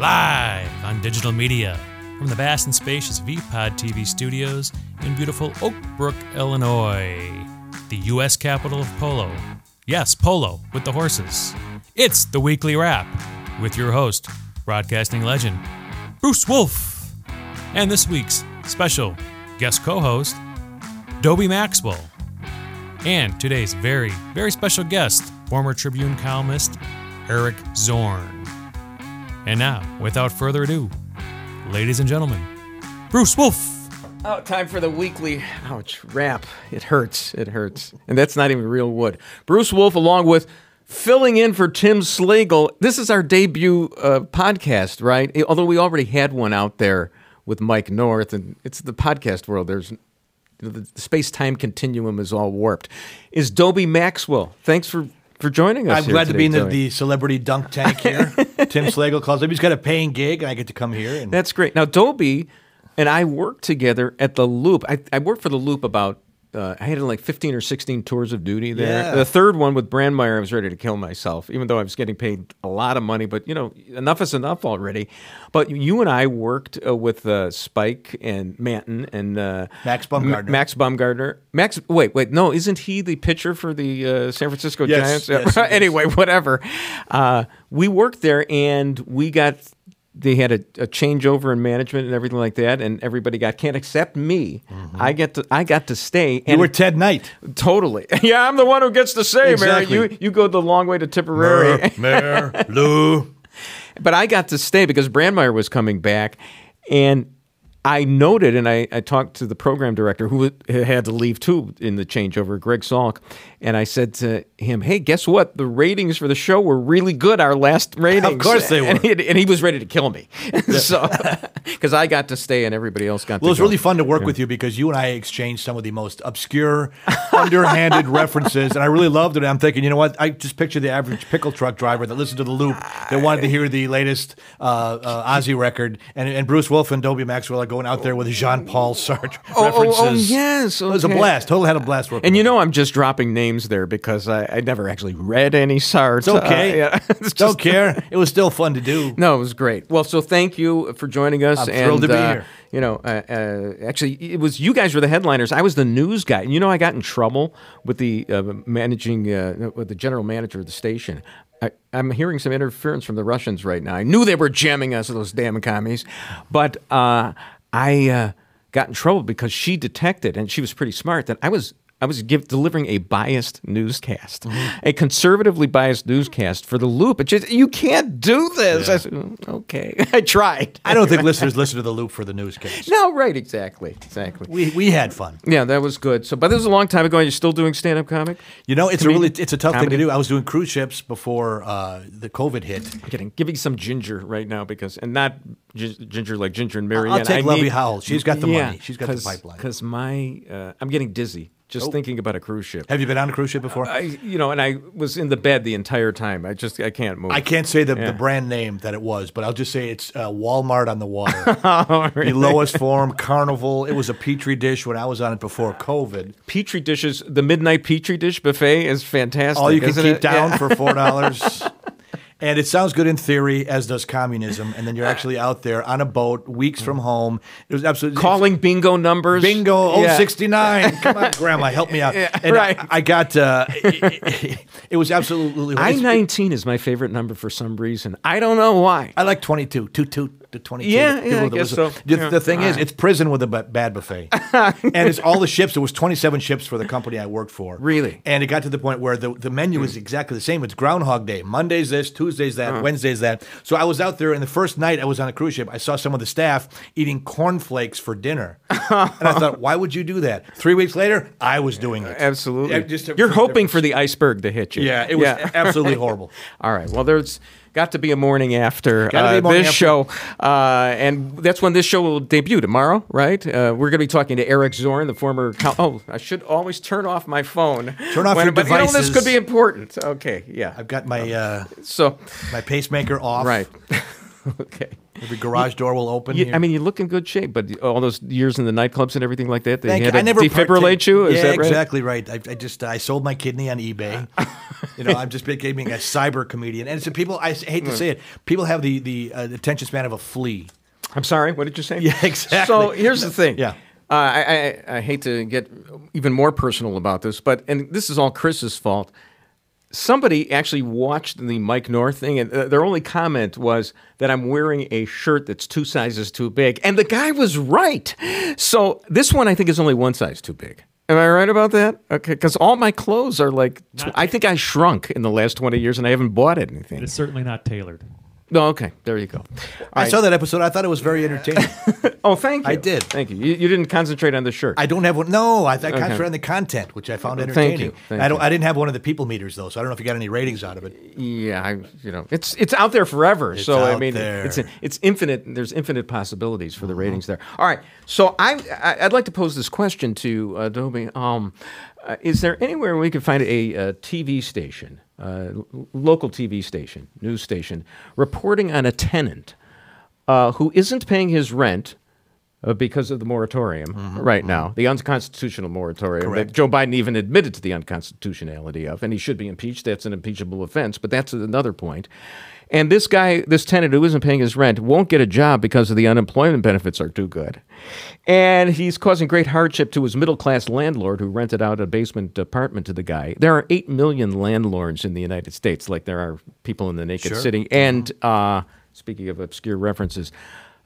Live on digital media from the vast and spacious VPod TV studios in beautiful Oak Brook, Illinois, the U.S. capital of polo. Yes, polo with the horses. It's the weekly wrap with your host, broadcasting legend Bruce Wolf, and this week's special guest co-host, Dobie Maxwell, and today's very, very special guest, former Tribune columnist Eric Zorn. And now, without further ado, ladies and gentlemen, Bruce Wolf. Oh, time for the weekly ouch wrap. It hurts. It hurts. And that's not even real wood. Bruce Wolf, along with filling in for Tim Slagle. This is our debut uh, podcast, right? Although we already had one out there with Mike North, and it's the podcast world. There's the space time continuum is all warped. Is Dobie Maxwell? Thanks for for joining us. I'm glad to be in the, the celebrity dunk tank here. Tim Slagle calls up. He's got a paying gig, and I get to come here. And That's great. Now, Dobie and I worked together at the Loop. I, I worked for the Loop about. Uh, I had like 15 or 16 tours of duty there. Yeah. The third one with Brandmeier, I was ready to kill myself, even though I was getting paid a lot of money. But you know, enough is enough already. But you and I worked uh, with uh, Spike and Manton and uh, Max Baumgartner. M- Max Baumgartner. Max, wait, wait, no, isn't he the pitcher for the uh, San Francisco Yes, Giants? yes, anyway, whatever. Uh, we worked there, and we got they had a, a changeover in management and everything like that, and everybody got can't except me. Mm-hmm. I get to I got to stay. you And were Ted Knight. totally. Yeah, I'm the one who gets to stay, Exactly. Mary. You you go the long way to Tipperary. Mayor, Lou. but I got to stay because Brandmeier was coming back, and I noted, and I, I talked to the program director who had to leave too in the changeover, Greg Solk, and I said to him, "Hey, guess what? The ratings for the show were really good. Our last ratings, of course they And were. he, and he was ready to kill me, so because I got to stay and everybody else got. Well, to it's go. really fun to work with you because you and I exchanged some of the most obscure, underhanded references, and I really loved it. I'm thinking, you know what? I just picture the average pickle truck driver that listened to the Loop that wanted to hear the latest uh, uh, Ozzy record, and, and Bruce Wolf and Dobie Maxwell are going out there with Jean Paul Sartre Oh, oh, references. oh, yes, it was a blast. Totally had a blast working. And you know, I'm just dropping names there because I, I never actually read any Sartre. It's okay. Uh, yeah. It's Don't just- care. It was still fun to do. No, it was great. Well, so thank you for joining us. I'm and, thrilled to be uh, here. You know, uh, uh, actually, it was you guys were the headliners. I was the news guy. And You know, I got in trouble with the uh, managing, uh, with the general manager of the station. I, I'm hearing some interference from the Russians right now. I knew they were jamming us, with those damn commies, but uh, I uh, got in trouble because she detected, and she was pretty smart, that I was. I was give, delivering a biased newscast, Mm-hmm. a conservatively biased newscast for the Loop. It just you can't do this. I said, "Mm, okay, I tried. I don't think listeners listen to the Loop for the newscast. No, right, exactly, exactly. We we had fun. Yeah, that was good. So, but this was a long time ago. and You're still doing stand-up comic? You know, it's a really it's a tough Comedy? thing to do. I was doing cruise ships before uh, the COVID hit. I'm kidding. Give me some ginger right now because, and not gi- ginger like Ginger and Mary. I'll take Lovey Howell. She's got the money. She's got the pipeline. Because my, uh, I'm getting dizzy just thinking about a cruise ship. Have you been on a cruise ship before? I, you know, and I was in the bed the entire time. I just, I can't move. I can't say the, Yeah. the brand name that it was, but I'll just say it's uh, Walmart on the water. The lowest form, Carnival. It was a petri dish when I was on it before COVID. Petri dishes. The midnight petri dish buffet is fantastic. All you can keep it? down Yeah. for four dollars. And it sounds good in theory, as does communism. And then you're actually out there on a boat, weeks from home. It was absolutely calling bingo numbers. Bingo, old Yeah. 69. Come on, Grandma, help me out. Yeah, and right. I, I got, uh, it, it was absolutely. I nineteen is my favorite number for some reason. I don't know why. I like 22, toot toot to 22. Yeah, People yeah, I the guess so. The, Yeah. the thing is, All right. it's prison with a bad buffet. and it's all the ships. It was 27 ships for the company I worked for. Really? Mm. And it got to the point where the, the menu is exactly the same. It's Groundhog Day. Monday's this, Tuesday's that, Uh-huh. Wednesday's that. So I was out there, and the first night I was on a cruise ship, I saw some of the staff eating cornflakes for dinner. and I thought, why would you do that? Three weeks later, I was doing it. Absolutely. Yeah, just You're hoping for the iceberg to hit you. Yeah, it was absolutely horrible. All right. Well, there's got to be a morning after uh, a morning this after. show, uh, and that's when this show will debut tomorrow, right? Uh, we're going to be talking to Eric Zorn, the former. Co- oh, I should always turn off my phone. Turn off when, your but, You know, this could be important. Okay. Yeah. I've got my uh, So, my pacemaker off. right. okay. Every garage door will open. You. I mean, you look in good shape, but all those years in the nightclubs and everything like that, they Thank had you. I never defibrillate partake- you. Is yeah, that right? exactly right. I, I just I sold my kidney on eBay, You know, I'm just becoming a cyber comedian, and so people. I hate to say it, people have the the uh, attention span of a flea. I'm sorry. What did you say? Yeah, exactly. So here's the thing. Yeah. Uh, I, I I hate to get even more personal about this, but and this is all Chris's fault. Somebody actually watched the Mike North thing, and uh, their only comment was that I'm wearing a shirt that's two sizes too big, and the guy was right. So this one I think is only one size too big. Am I right about that? Okay, because all my clothes are like tw- I think I shrunk in the last 20 years, and I haven't bought anything. It's certainly not tailored. No, okay, there you go. I saw that episode. I thought it was very entertaining. Oh, thank you. I did. Thank you. You, you didn't concentrate on the shirt. I don't have one. No, I, I concentrated on the content, which I found Thank entertaining. you. Thank I don't. you. I didn't have one of the people meters though, so I don't know if you got any ratings out of it. Yeah, I, you know, it's it's out there forever. so I mean, there. it's it's infinite. There's infinite possibilities for the ratings there. All right, so I I- I'd like to pose this question to uh, Adobe. Um, uh, is there anywhere we could find a, uh TV station, uh, local TV station, news station, reporting on a tenant uh, who isn't paying his rent? Uh, because of the moratorium right now, the unconstitutional moratorium that Joe Biden even admitted to the unconstitutionality of, and he should be impeached. That's an impeachable offense, but that's another point. And this guy, this tenant who isn't paying his rent, won't get a job because of the unemployment benefits are too good. And he's causing great hardship to his middle class landlord who rented out a basement apartment to the guy. There are 8 million landlords in the United States, like there are people in the naked Sure. city. And uh, speaking of obscure references,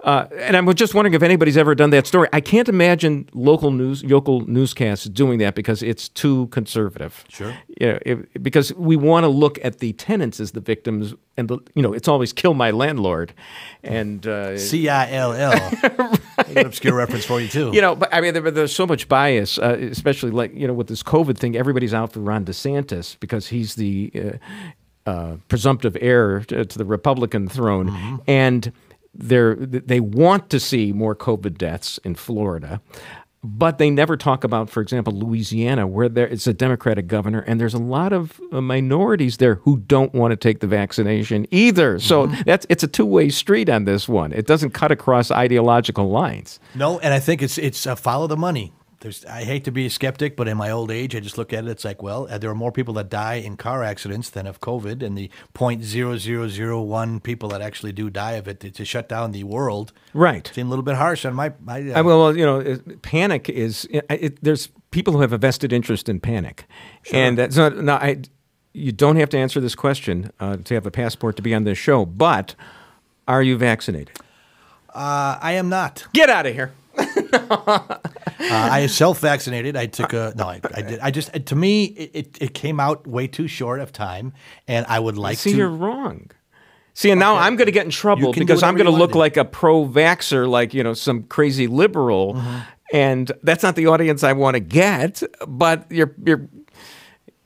uh, and I'm just wondering if anybody's ever done that story. I can't imagine local news, local newscasts doing that because it's too conservative. Sure. You know, because we want to look at the tenants as the victims, and the, you know, it's always kill my landlord, and uh, C I L L. An obscure reference for you too. you know, but I mean, there, there's so much bias, uh, especially like you know with this COVID thing. Everybody's out for Ron DeSantis because he's the uh, uh, presumptive heir to, to the Republican throne, and they're they want to see more COVID deaths in Florida. But they never talk about, for example, Louisiana, where there it's a Democratic governor, and there's a lot of uh, minorities there who don't want to take the vaccination either. So that's it's a two way street on this one. It doesn't cut across ideological lines. No, and I think it's it's uh, follow the money. There's, I hate to be a skeptic, but in my old age, I just look at it. It's like, well, there are more people that die in car accidents than of COVID, and the point zero zero zero one people that actually do die of it to, to shut down the world Right. seem a little bit harsh on my. my uh, I, well, you know, panic is it, it, there's people who have a vested interest in panic, and that's not. No, I. You don't have to answer this question uh, to have a passport to be on this show, but are you vaccinated? uh, I am not. Get out of here. Uh, I self-vaccinated. I took a no. I, I did. I just to me it, it, it came out way too short of time, and I would like See, to. See, you're wrong. See, and now I'm going to get in trouble You can do because I'm going to look like a pro-vaxer, like you know, some crazy liberal, Mm-hmm. and that's not the audience I want to get. But you're you're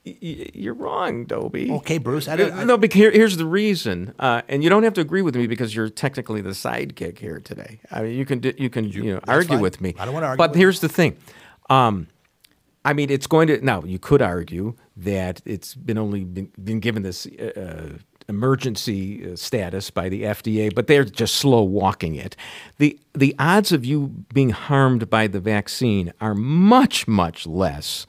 you're wrong, Dobie. Okay, Bruce. I don't, I, no, because here, here's the reason, uh, and you don't have to agree with me because you're technically the sidekick here today. I mean, you can you can you, know argue fine. with me. I don't wanna argue But with you. here's the thing. Um, I mean, it's going to now. You could argue that it's been only been, been given this uh, emergency uh, status by the FDA, but they're just slow walking it. the The odds of you being harmed by the vaccine are much much less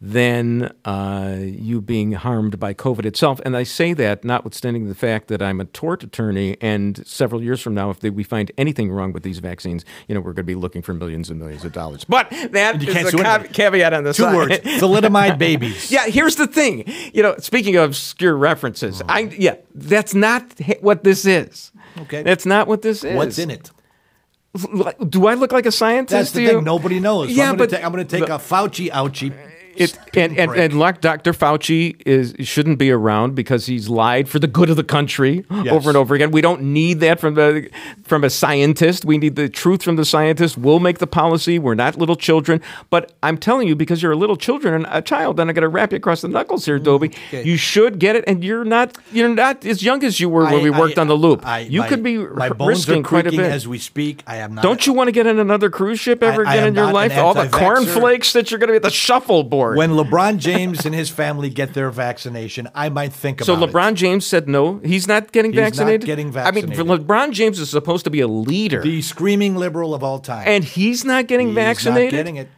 than uh, you being harmed by COVID itself. And I say that notwithstanding the fact that I'm a tort attorney, and several years from now, if they, we find anything wrong with these vaccines, you know, we're going to be looking for millions and millions of dollars. But that You is a anybody. caveat on the two side. words: thalidomide babies. Yeah, here's the thing. You know, speaking of obscure references, I yeah, that's not what this is. Okay. that's not what this is. What's in it? Do I look like a scientist? That's the thing. Nobody knows. So Yeah, I'm gonna but ta- I'm going to take a Fauci ouchie. It, and, and, and like Dr. Fauci is shouldn't be around because he's lied for the good of the country over and over again. We don't need that from the from a scientist. We need the truth from the scientist. We'll make the policy. We're not little children. But I'm telling you, because you're a little children and a child, and I'm going to wrap you across the knuckles here, Dobie. Mm, okay. You should get it, and you're not you're not as young as you were when we worked I- on the loop. I- you my- could be my bones risking are quite a bit. as we speak. I am not. don't you want to get in another cruise ship ever I- I again in your life? All the cornflakes that you're going to be at the shuffleboard. When LeBron James and his family get their vaccination, I might think So about it. So LeBron. James said no. He's not getting He's not vaccinated. I mean. LeBron James is supposed to be a leader, the screaming liberal of all time. and he's not getting He's vaccinated. Not getting it.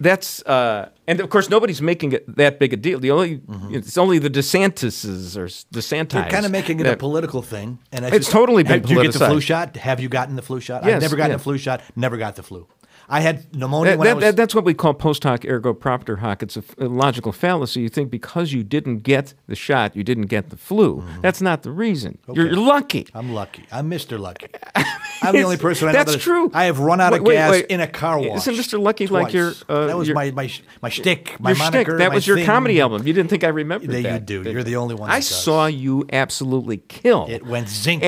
that's uh, and of course nobody's making it that big a deal. The only it's only the DeSantises or DeSantis. They're kind of making it a political thing, and I It's just- totally been Have- Do you get the flu shot? Have you gotten the flu shot? Yes, I've never gotten yeah. the flu shot. Never got the flu. I had pneumonia That- when I was. that- that's what we call post hoc ergo propter hoc. It's a logical fallacy. You think because you didn't get the shot, you didn't get the flu. That's not the reason. You're, Mm-hmm. You're lucky. I'm lucky. I'm Mr. Lucky. I'm the only person I know That's that true. I have run out of Wait, wait, gas wait. in a car wash. Isn't Mr. Lucky like your, uh, that was your- my my my shtick, my your moniker. shtick. That was your thing. comedy album. You didn't think I remembered that. you do. You're the only one I saw you absolutely kill. It went zinc.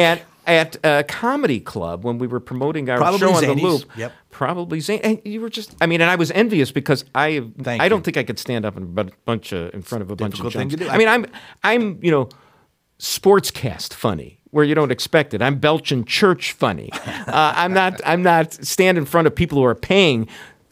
At a comedy club when we were promoting our Probably show on the loop. Yep. Probably Zane. And you were just. I mean, and I was envious because I. Thank I don't you. think I could stand up in a bunch of in front of a bunch of Difficult thing to do. I mean, I'm I'm you know sportscast funny where you don't expect it. I'm Belgian church funny. Uh, I'm not. I'm not stand in front of people who are paying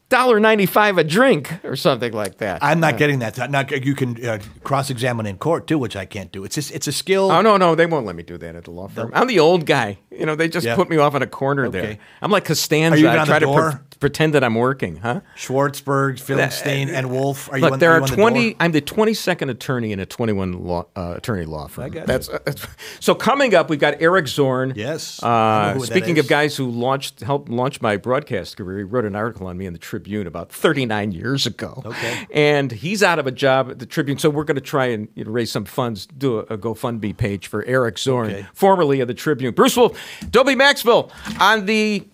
dollar ninety five a drink or something like that. I'm not getting that. Not, you can uh, cross examine in court too, which I can't do. It's just, it's a skill. Oh no, no, they won't let me do that at the law firm. I'm the old guy. You know, they just Yeah. put me off in a corner there. I'm like Costanza. Are you I on try the to pre- door? Pretend that I'm working, huh? Schwartzberg, Philipstein, and Wolf. Are you Look, on, there are you 20. door? I'm the 22nd attorney in a 21 law, uh, attorney law firm. I got that's, that's so. Coming up, we've got Eric Zorn. Yes, Uh, speaking of guys who launched, helped launch my broadcast career, he wrote an article on me in the Tribune about 39 years ago. Okay. And he's out of a job at the Tribune, so we're going to try and you know, raise some funds, do a, a GoFundMe page for Eric Zorn, Okay. formerly of the Tribune. Bruce Wolf, Dobie Maxwell on the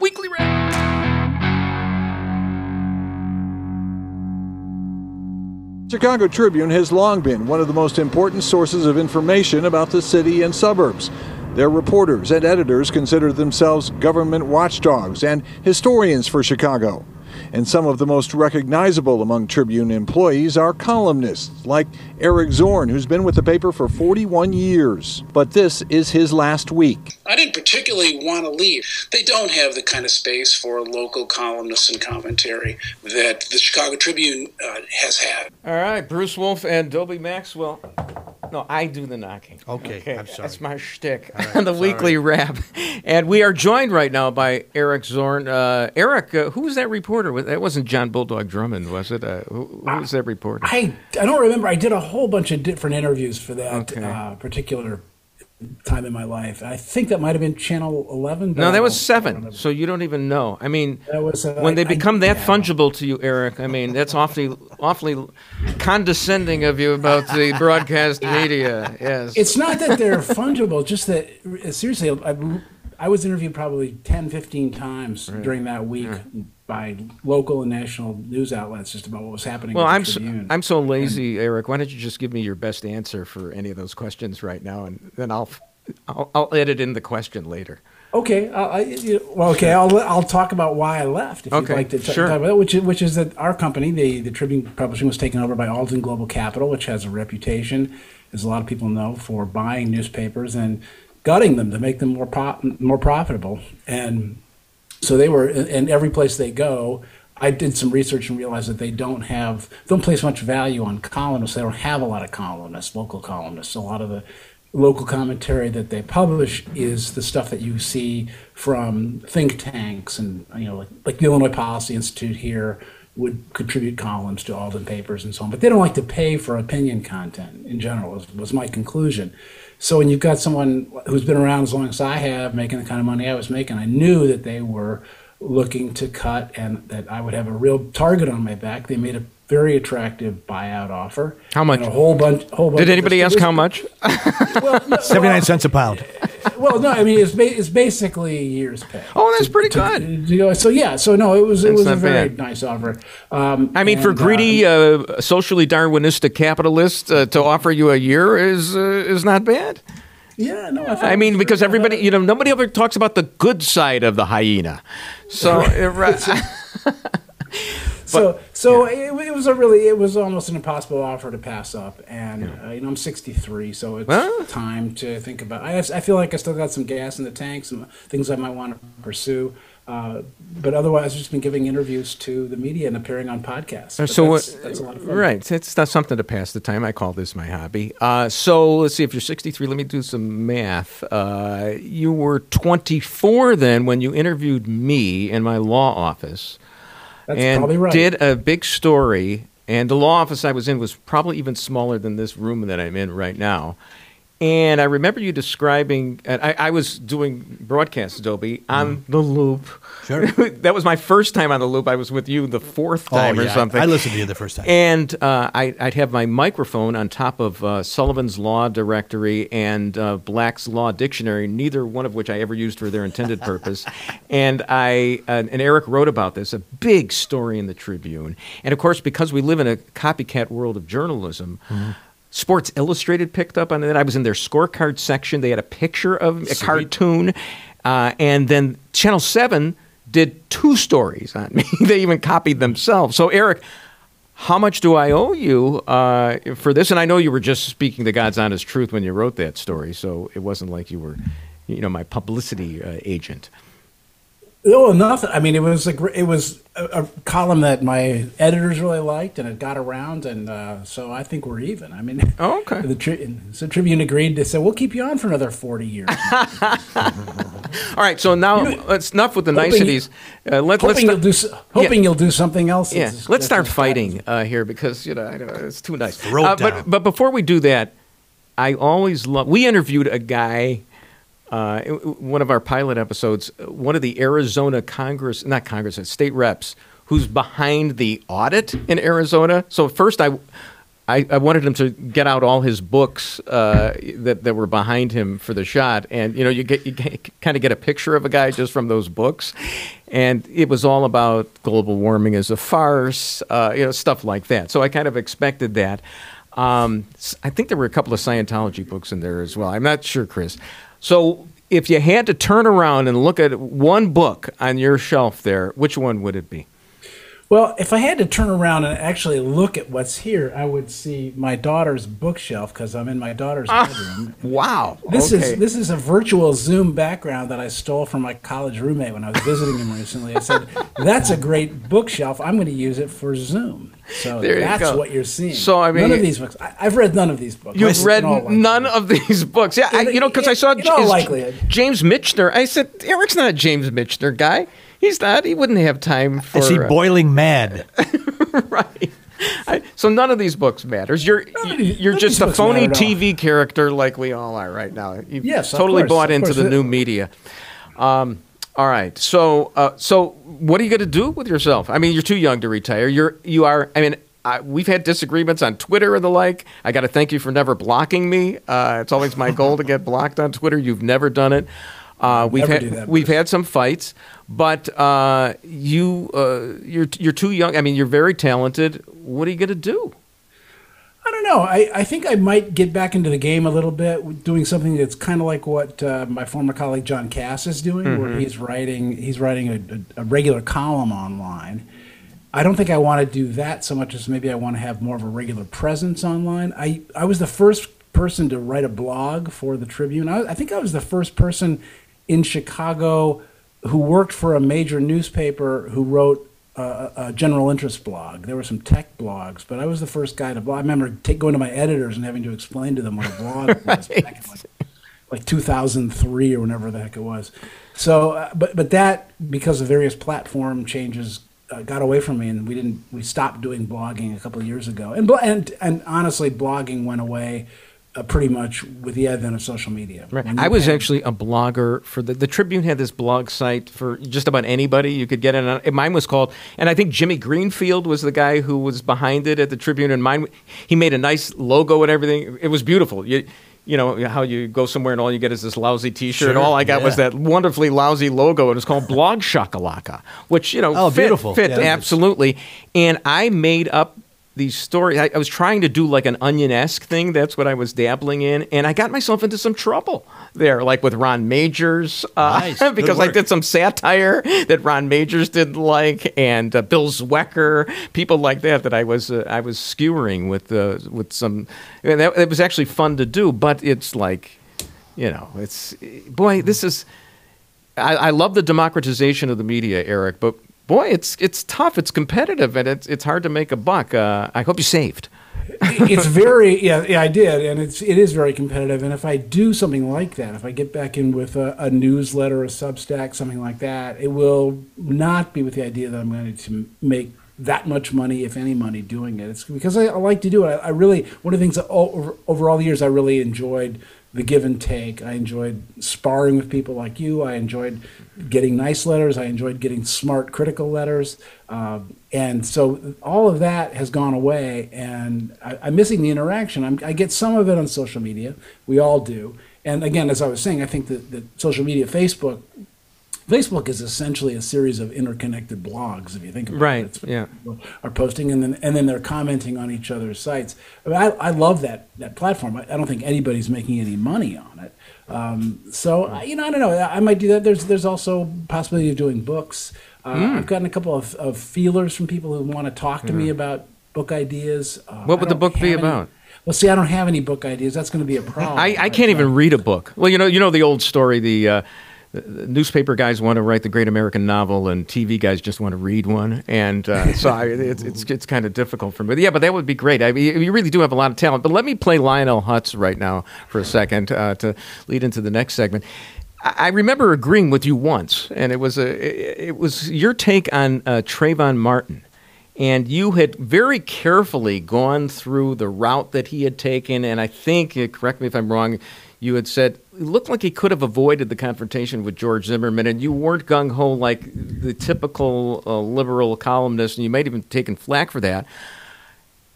Weekly Wrap. Chicago Tribune has long been one of the most important sources of information about the city and suburbs. Their reporters and editors consider themselves government watchdogs and historians for Chicago. And some of the most recognizable among Tribune employees are columnists, like Eric Zorn, who's been with the paper for 41 years. But this is his last week. I didn't particularly want to leave. They don't have the kind of space for local columnists and commentary that the Chicago Tribune uh, has had. All right, Bruce Wolf and Dobie Maxwell. No, I do the knocking. Okay, I'm sorry. That's my shtick on the weekly wrap. And we are joined right now by Eric Zorn. Uh, Eric, uh, who was that reporter? That wasn't John Bulldog Drummond, was it? Uh, who, who was that reporter? I, I don't remember. I did a whole bunch of different interviews for that Okay. uh, particular time in my life. I think that might have been Channel 11. No, that was don't- I don't seven. So you don't even know. I mean, was, uh, when they I- become that yeah. fungible to you, Eric. I mean, that's awfully, awfully condescending of you about the broadcast media. Yes. It's not that they're fungible, just that, seriously, I, I was interviewed probably 10, 15 times during that week by local and national news outlets just about what was happening. Well, I'm so, I'm so lazy, Eric. Why don't you just give me your best answer for any of those questions right now, and then I'll I'll, I'll edit in the question later. Okay, I, you, well, okay, I'll I'll talk about why I left if Okay, you'd like to t- sure. talk about it, which is which is that our company, the the Tribune Publishing, was taken over by Alden Global Capital, which has a reputation, as a lot of people know, for buying newspapers and gutting them to make them more po- more profitable. And so they were, and every place they go, I did some research and realized that they don't have, don't place much value on columnists. They don't have a lot of columnists, local columnists. A lot of the local commentary that they publish is the stuff that you see from think tanks and, you know, like, like the Illinois Policy Institute here would contribute columns to Alden papers and so on. But they don't like to pay for opinion content in general, was, was my conclusion. So when you've got someone who's been around as long as I have, making the kind of money I was making, I knew that they were looking to cut and that I would have a real target on my back. They made a very attractive buyout offer. How much? And a whole bunch. Whole bunch Did anybody ask how much? Well, no, 79 cents a pound. well, no, I mean it's, ba- it's basically a year's pay. Oh, that's pretty To- good. to go- so yeah, so no, it was it was a very bad. nice offer. Um, I mean, for greedy, uh, uh, socially Darwinistic capitalists uh, to offer you a year is uh, is not bad. yeah, no, I, I mean, was- because everybody, you know, nobody ever talks about the good side of the hyena. So, right- so so it, it was a really it was almost an impossible offer to pass up and uh, you know i'm 63 so it's time to think about I, I feel like i still got some gas in the tank some things i might want to pursue uh, but otherwise i've just been giving interviews to the media and appearing on podcasts But so that's, that's a lot of fun right, it's not something to pass the time. I call this my hobby. Uh, so let's see. If you're 63, let me do some math. Uh, you were 24 then when you interviewed me in my law office. That's and right. did a big story. And the law office I was in was probably even smaller than this room that I'm in right now. And I remember you describing, and I, I was doing broadcast Adobe on mm. the loop. Sure. that was my first time on the loop. I was with you the fourth time oh, or something. I, I listened to you the first time. And uh, I, I'd have my microphone on top of uh, Sullivan's Law Directory and uh, Black's Law Dictionary, neither one of which I ever used for their intended purpose. and I uh, and Eric wrote about this, a big story in the Tribune. And of course, because we live in a copycat world of journalism. Sports Illustrated picked up on it. I was in their scorecard section. They had a picture of a cartoon. Uh, and then Channel 7 did two stories on me. they even copied themselves. So, Eric, how much do I owe you uh, for this? And I know you were just speaking the God's honest truth when you wrote that story, so it wasn't like you were, you know, my publicity uh, agent. Oh, nothing. I mean, it was a it was a, a column that my editors really liked, and it got around, and uh, so I think we're even. I mean, Oh, okay. The tri- so Tribune agreed to say we'll keep you on for another forty years. All right, so now You know, let's enough with the hoping- niceties. Uh, let, let's hoping you'll start- do s- hoping you'll do something else. Yeah, that's- let's start fighting uh, here because you know I know it's too nice. Throw it Uh, down. but but before we do that, I always love. We interviewed a guy. Uh, one of our pilot episodes, one of the Arizona Congress, not Congress, uh, state reps, who's behind the audit in Arizona. So first, I, I, I wanted him to get out all his books uh, that that were behind him for the shot, and you know, you get you kind of get a picture of a guy just from those books, and it was all about global warming as a farce, uh, you know, stuff like that. So I kind of expected that. Um, I think there were a couple of Scientology books in there as well. I'm not sure, Chris. So if you had to turn around and look at one book on your shelf there, which one would it be? Well, if I had to turn around and actually look at what's here, I would see my daughter's bookshelf because I'm in my daughter's bedroom. Wow. This Ah, okay. is this is a virtual Zoom background that I stole from my college roommate when I was visiting him recently. I said, "That's a great bookshelf. I'm going to use it for Zoom." So There that's what you're seeing. So, I mean- none of these books. I, I've read none of these books. You've read none of these books. Yeah, I, you know, because I saw in all likelihood. James Michener. I said, Eric's not a James Michener guy. He's not. He wouldn't have time for. Is he uh, boiling mad? right. I, so none of these books matters. You're these- you're just a phony matter at all. TV character like we all are right now. You've Yes, totally course, bought of into course. the new media. Um, all right. So uh, so what are you going to do with yourself? I mean, you're too young to retire. You're you are. I mean. I, we've had disagreements on Twitter and the like. I got to thank you for never blocking me. Uh, it's always my goal to get blocked on Twitter. You've never done it. Uh, we've Never had we've had some fights, but uh, you uh, you're you're too young. I mean, you're very talented. What are you going to do? I don't know. I, I think I might get back into the game a little bit, doing something that's kind of like what uh, my former colleague John Kass is doing, Mm-hmm. where he's writing he's writing a, a, a regular column online. I don't think I want to do that so much as maybe I want to have more of a regular presence online. I, I was the first person to write a blog for the Tribune. I, I think I was the first person in Chicago who worked for a major newspaper who wrote a, a general interest blog. There were some tech blogs, but I was the first guy to blog. I remember take, going to my editors and having to explain to them what a blog was back in like, like 2003 or whenever the heck it was. So, uh, but but that because of various platform changes uh, got away from me, and we didn't. We stopped doing blogging a couple of years ago, and and and honestly, blogging went away. Uh, pretty much with the advent of social media. When I was had- actually a blogger for the the Tribune had this blog site for just about anybody you could get it. on. Mine was called, and I think Jimmy Greenfield was the guy who was behind it at the Tribune. And mine, he made a nice logo and everything. It was beautiful. You, you know how you go somewhere and all you get is this lousy T-shirt. and Sure, all I got was that wonderfully lousy logo. and It was called Blog Shakalaka, which you know, Oh, fit, beautiful. fit Yeah, absolutely. And I made up these stories. I, I was trying to do like an onion esque thing. That's what I was dabbling in, and I got myself into some trouble there, like with Ron Magers, uh, Nice. Because I did some satire that Ron Magers didn't like, and uh, Bill Zwecker, people like that. That I was uh, I was skewering with uh, with some. And that, it was actually fun to do, but it's like, you know, it's boy, this is. I, I love the democratization of the media, Eric, but boy, it's it's tough. It's competitive, and it's it's hard to make a buck. Uh, I hope you saved. it's very yeah, yeah I did and it's it is very competitive and if I do something like that if I get back in with a, a newsletter a Substack something like that it will not be with the idea that I'm going to make that much money if any money doing it it's because I, I like to do it I, I, really one of the things that over, over all the years I really enjoyed the give and take. I enjoyed sparring with people like you. I enjoyed getting nice letters. I enjoyed getting smart critical letters. Uh, and so all of that has gone away, and I, am missing the interaction. I'm, i get some of it on social media. We all do. And again, as I was saying, I think that, that social media, Facebook, Facebook is essentially a series of interconnected blogs, if you think about right, it. Right. Yeah. Are posting and then and then they're commenting on each other's sites. I, mean, I, I love that that platform. I, I, don't think anybody's making any money on it. Um, so you know, I don't know. I might do that. There's there's also possibility of doing books. Uh, mm. I've gotten a couple of, of feelers from people who want to talk to mm. me about book ideas. Uh, what would the book be any, about? Well, see, I don't have any book ideas. That's going to be a problem. I, I can't even read a book. Well, you know, you know the old story. The uh, newspaper guys want to write the great American novel, and TV guys just want to read one. And uh, so I, it's, it's, it's kind of difficult for me. Yeah, but that would be great. I mean, you really do have a lot of talent. But let me play Lionel Hutz right now for a second uh, to lead into the next segment. I remember agreeing with you once, and it was a it was your take on uh, Trayvon Martin, and you had very carefully gone through the route that he had taken, and I think, correct me if I'm wrong, you had said looked like he could have avoided the confrontation with George Zimmerman, and you weren't gung ho like the typical uh, liberal columnist, and you might have even taken flack for that.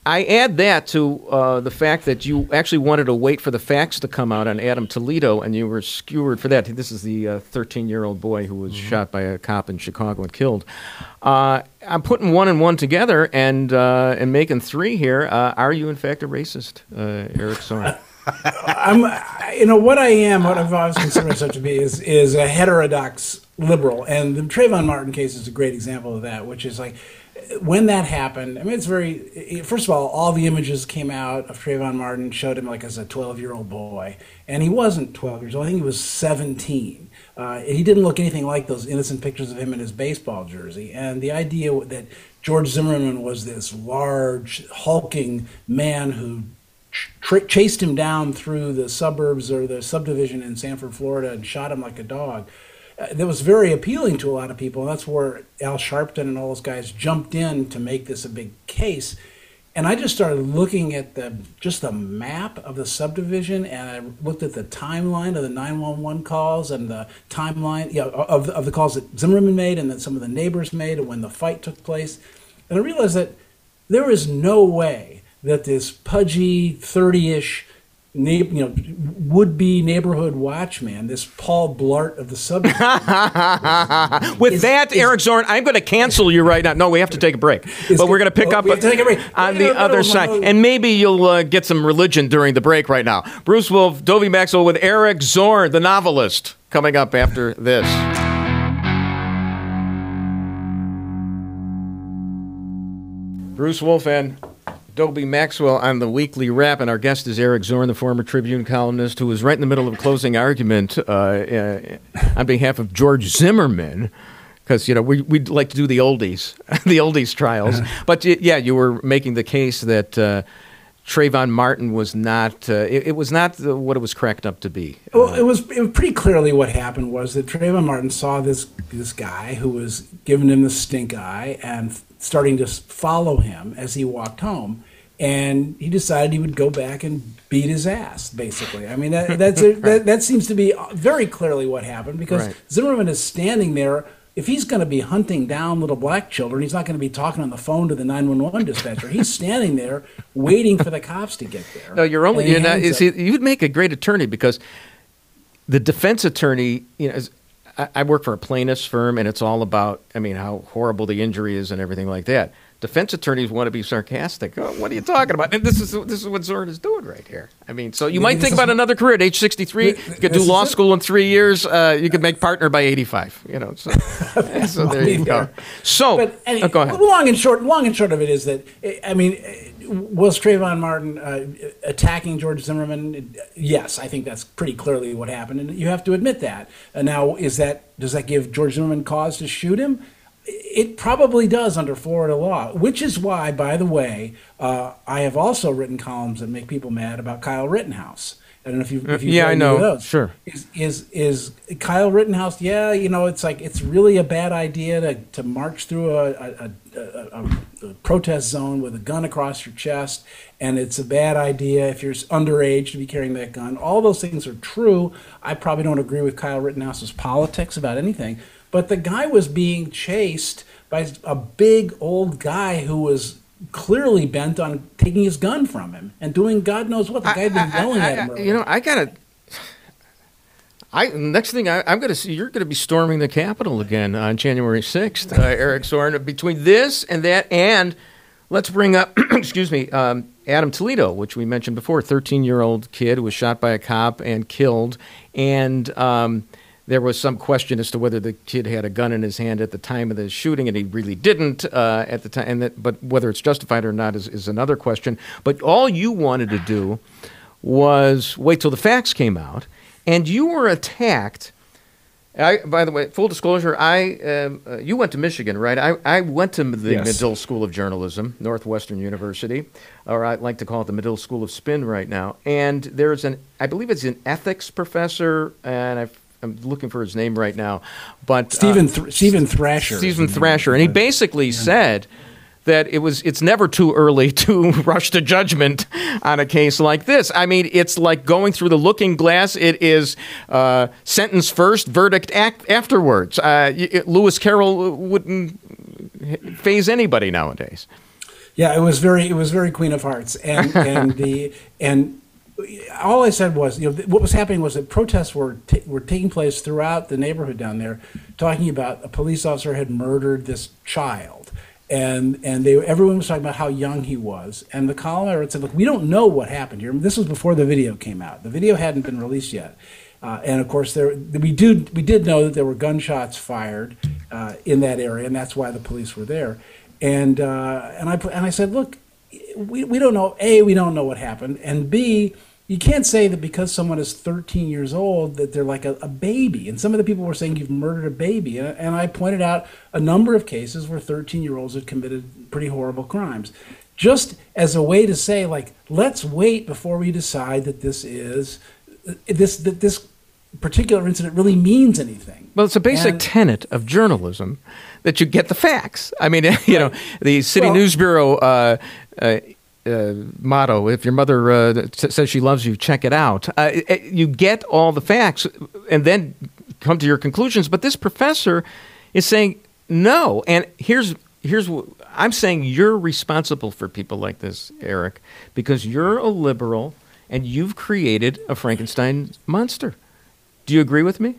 I add that to uh, the fact that you actually wanted to wait for the facts to come out on Adam Toledo, and you were skewered for that. This is the 13 uh, year old boy who was mm-hmm. shot by a cop in Chicago and killed. Uh, I'm putting one and one together and uh, and making three here. Uh, are you, in fact, a racist, Eric Zorn? I'm, you know, what I am, what I've always considered myself to be is is a heterodox liberal, and the Trayvon Martin case is a great example of that. Which is like when that happened. I mean, it's very. First of all, all the images came out of Trayvon Martin showed him like as a 12 year old boy, and he wasn't 12 years old. I think he was 17. Uh, he didn't look anything like those innocent pictures of him in his baseball jersey. And the idea that George Zimmerman was this large, hulking man who tra- chased him down through the suburbs or the subdivision in Sanford, Florida, and shot him like a dog. Uh, that was very appealing to a lot of people. And that's where Al Sharpton and all those guys jumped in to make this a big case. And I just started looking at the just the map of the subdivision, and I looked at the timeline of the 911 calls and the timeline yeah, of, of the calls that Zimmerman made and that some of the neighbors made and when the fight took place. And I realized that there is no way that this pudgy, 30 ish, you know, would be neighborhood watchman, this Paul Blart of the subject. With is, that, is, Eric Zorn, I'm going to cancel you right now. No, we have to take a break. But we're going to pick oh, up a, take break. on the other side. And maybe you'll uh, get some religion during the break right now. Bruce Wolf, Dobie Maxwell with Eric Zorn, the novelist, coming up after this. Bruce Wolf and Dobie Maxwell on the weekly wrap, and our guest is Eric Zorn, the former Tribune columnist, who was right in the middle of a closing argument uh, uh, on behalf of George Zimmerman. Because you know we would like to do the oldies, the oldies trials. but yeah, you were making the case that uh, Trayvon Martin was not. Uh, it, it, was not the, what it was cracked up to be. Well, it was, it was pretty clearly what happened was that Trayvon Martin saw this this guy who was giving him the stink eye and starting to follow him as he walked home and he decided he would go back and beat his ass. Basically, I mean that that's a, that, that seems to be very clearly what happened because right. Zimmerman is standing there. If he's going to be hunting down little black children, he's not going to be talking on the phone to the nine one one dispatcher. He's standing there waiting for the cops to get there. No, you're only you're not, see, you'd make a great attorney because the defense attorney, you know. Is, I work for a plaintiff's firm, and it's all about, I mean, how horrible the injury is and everything like that defense attorneys want to be sarcastic. Oh, what are you talking about? And this is this is what Zorn is doing right here. I mean, so you might think about another career at age 63. You could do law school in three years. Uh, you could make partner by 85. You know, so, so there you go. So, but oh, go ahead. Long and short, long and short of it is that I mean, was Trayvon Martin uh, attacking George Zimmerman? Yes, I think that's pretty clearly what happened, and you have to admit that. Uh, now, is that does that give George Zimmerman cause to shoot him? It probably does under Florida law, which is why, by the way, uh, I have also written columns that make people mad about Kyle Rittenhouse. I don't know if you. If you've yeah, I know. those. Sure. Is, is is Kyle Rittenhouse? Yeah, you know, it's like it's really a bad idea to, to march through a, a, a, a, a protest zone with a gun across your chest, and it's a bad idea if you're underage to be carrying that gun. All those things are true. I probably don't agree with Kyle Rittenhouse's politics about anything, but the guy was being chased by a big old guy who was clearly bent on taking his gun from him and doing God knows what. The guy had been yelling I- at him. I- earlier. you know, I gotta. I next thing I, I'm going to see you're going to be storming the Capitol again on January 6th, uh, Eric Zorn. Between this and that, and let's bring up, excuse me, um, Adam Toledo, which we mentioned before, 13 year old kid who was shot by a cop and killed, and um, there was some question as to whether the kid had a gun in his hand at the time of the shooting, and he really didn't uh, at the time. And that, but whether it's justified or not is, is another question. But all you wanted to do was wait till the facts came out, and you were attacked. I, by the way, full disclosure, I um, uh, you went to Michigan, right? I, I went to the Yes. Medill School of Journalism, Northwestern University, or I like to call it the Medill School of Spin right now. And there's an, I believe it's an ethics professor, and I've, I'm looking for his name right now, but uh, Steven Steven Thrasher. Steven. Thrasher, and he basically said that it was it's never too early to rush to judgment on a case like this. I mean, it's like going through the looking glass. It is uh, sentence first, verdict act afterwards. Uh, y- Lewis Carroll wouldn't phase anybody nowadays. Yeah, it was very it was very Queen of Hearts, and and the and all I said was you know what was happening was that protests were ta were taking place throughout the neighborhood down there, talking about a police officer had murdered this child. And and they everyone was talking about how young he was, and the column said, "Look, we don't know what happened here. This was before the video came out. The video hadn't been released yet, uh, and of course, there we do we did know that there were gunshots fired uh, in that area, and that's why the police were there. And uh, and I and I said, look, we we don't know. A, we don't know what happened, and B, you can't say that because someone is 13 years old that they're like a, a baby. And some of the people were saying you've murdered a baby, and, and I pointed out a number of cases where 13 year olds had committed pretty horrible crimes just as a way to say like let's wait before we decide that this is this that this particular incident really means anything Well, it's a basic And- tenet of journalism that you get the facts. I mean, you know, the City Well- News Bureau uh, uh, uh, motto: "If your mother uh, says she loves you, check it out." Uh, you get all the facts, and then come to your conclusions. But this professor is saying no, and here's here's what I'm saying: you're responsible for people like this, Eric, because you're a liberal and you've created a Frankenstein monster. Do you agree with me?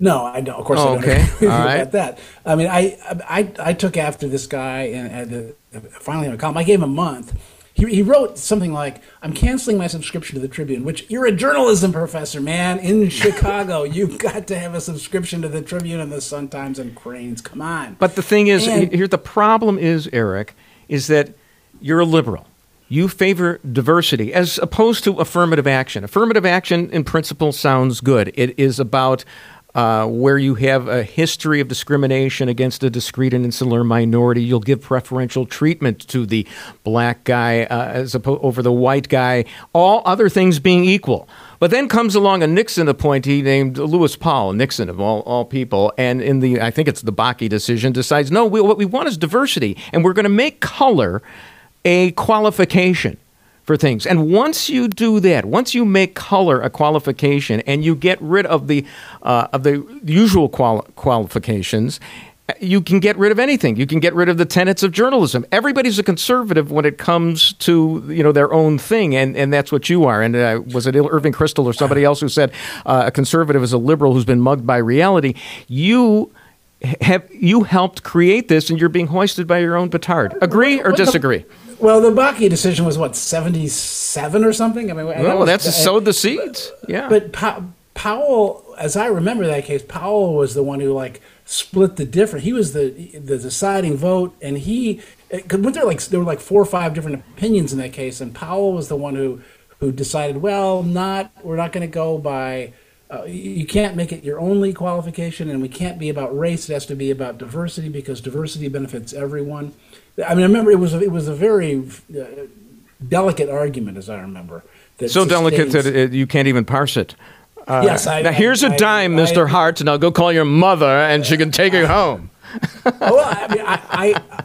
No, I don't. Of course, Oh, I don't okay. agree All right. that. I mean, I, I, I took after this guy and, and uh, finally had a column. I gave him a month. He, he wrote something like, "I'm canceling my subscription to the Tribune." Which you're a journalism professor, man, in Chicago. You've got to have a subscription to the Tribune and the Sun Times and Crain's. Come on. But the thing is, And- here the problem is, Eric, is that you're a liberal. You favor diversity as opposed to affirmative action. Affirmative action, in principle, sounds good. It is about uh, where you have a history of discrimination against a discrete and insular minority. You'll give preferential treatment to the black guy uh, as opposed over the white guy. All other things being equal. But then comes along a Nixon appointee named Lewis Powell, Nixon of all, all people, and in the I think it's the Bakke decision decides no, we, what we want is diversity, and we're going to make color a qualification for things. And once you do that, once you make color a qualification, and you get rid of the uh, of the usual quali- qualifications. You can get rid of anything. You can get rid of the tenets of journalism. Everybody's a conservative when it comes to you know their own thing, and, and that's what you are. And uh, was it Irving Kristol or somebody else who said uh, a conservative is a liberal who's been mugged by reality? You have you helped create this, and you're being hoisted by your own petard. Agree or disagree? Well, the Bakke decision was what seventy seven or something. I mean, that Well, was- that's uh, sowed the seeds. Yeah. But Pow- Powell, as I remember that case, Powell was the one who like split the difference. He was the the deciding vote, and he because weren't there like there were like four or five different opinions in that case, and Powell was the one who who decided, well, not we're not going to go by uh, you can't make it your only qualification, and we can't be about race. It has to be about diversity because diversity benefits everyone. I mean, I remember it was a, it was a very uh, delicate argument, as I remember. That So delicate that it, you can't even parse it. Uh, Yes, I- now here's a I- dime, Mister Hart, and I'll go call your mother, and she can take it home. well, I mean, I, I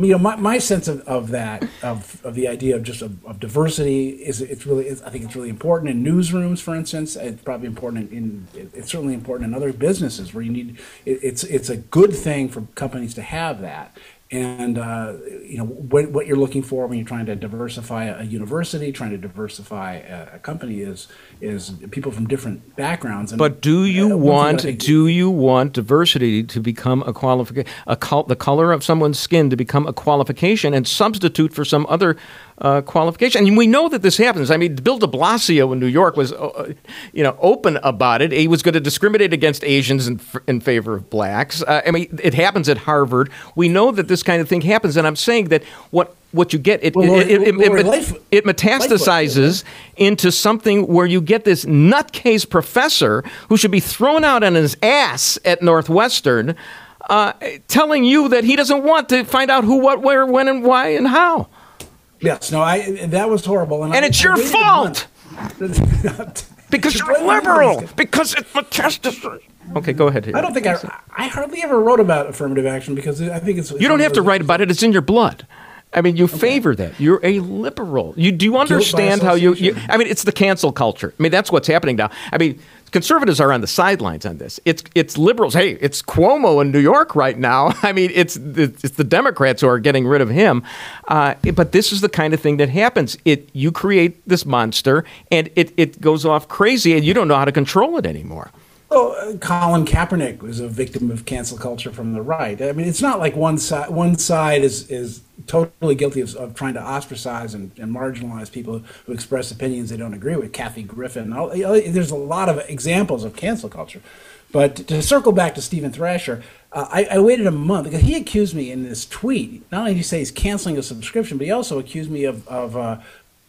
you know, my, my sense of, of that, of, of the idea of just of, of diversity is it's really, it's, I think it's really important in newsrooms, for instance. It's probably important in, in it's certainly important in other businesses where you need, it, it's, it's a good thing for companies to have that. And uh, you know what, what you're looking for when you're trying to diversify a university, trying to diversify a, a company is is people from different backgrounds. And But do uh, you one thing that I want think- do you want diversity to become a qualification, a col- the color of someone's skin to become a qualification and substitute for some other uh, qualification? And we know that this happens. I mean, Bill De Blasio in New York was, uh, you know, open about it. He was going to discriminate against Asians in, in favor of blacks. Uh, I mean, it happens at Harvard. We know that this kind of thing happens, and I'm saying that what. What you get, it, Well, it, it, it, it, Lightfoot- it metastasizes into something where you get this nutcase professor who should be thrown out on his ass at Northwestern, uh, telling you that he doesn't want to find out who, what, where, when, and why, and how. Yes, no, I that was horrible, and, And I- it's I your fault because you're blame liberal. Because it's metastasizes. Okay, go ahead. Here. I don't think I, I hardly ever wrote about affirmative action because I think it's. You don't have to write about it. It's in your blood. I mean, you favor that. You're a liberal. You do you understand how you, you? I mean, it's the cancel culture. I mean, that's what's happening now. I mean, conservatives are on the sidelines on this. It's it's liberals. Hey, it's Cuomo in New York right now. I mean, it's it's the Democrats who are getting rid of him. Uh, but this is the kind of thing that happens. It you create this monster, and it it goes off crazy, and you don't know how to control it anymore. Well, uh, Colin Kaepernick was a victim of cancel culture from the right. I mean, it's not like one side one side is is totally guilty of, of trying to ostracize and, and marginalize people who express opinions they don't agree with. Kathy Griffin. All, there's a lot of examples of cancel culture. But to circle back to Steven Thrasher, uh, I, I waited a month because he accused me in this tweet. Not only did he say he's canceling a subscription, but he also accused me of, of uh,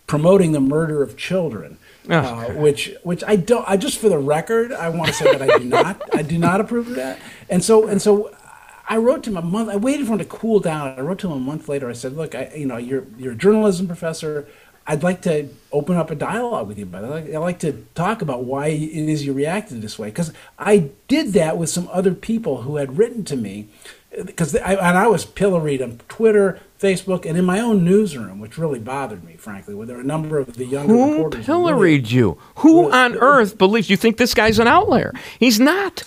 promoting the murder of children. Uh, which, which I don't. I just for the record, I want to say that I do not. I do not approve of that. And so, and so, I wrote to him a month. I waited for him to cool down. I wrote to him a month later. I said, "Look, I, you know, you're you're a journalism professor. I'd like to open up a dialogue with you about it. I like, I like to talk about why it is you reacted this way. Because I did that with some other people who had written to me. Because I, and I was pilloried on Twitter, Facebook, and in my own newsroom, which really bothered me, frankly. Where there were a number of the younger Who reporters. who really- pilloried you? Who on earth believes you think this guy's an outlier? He's not.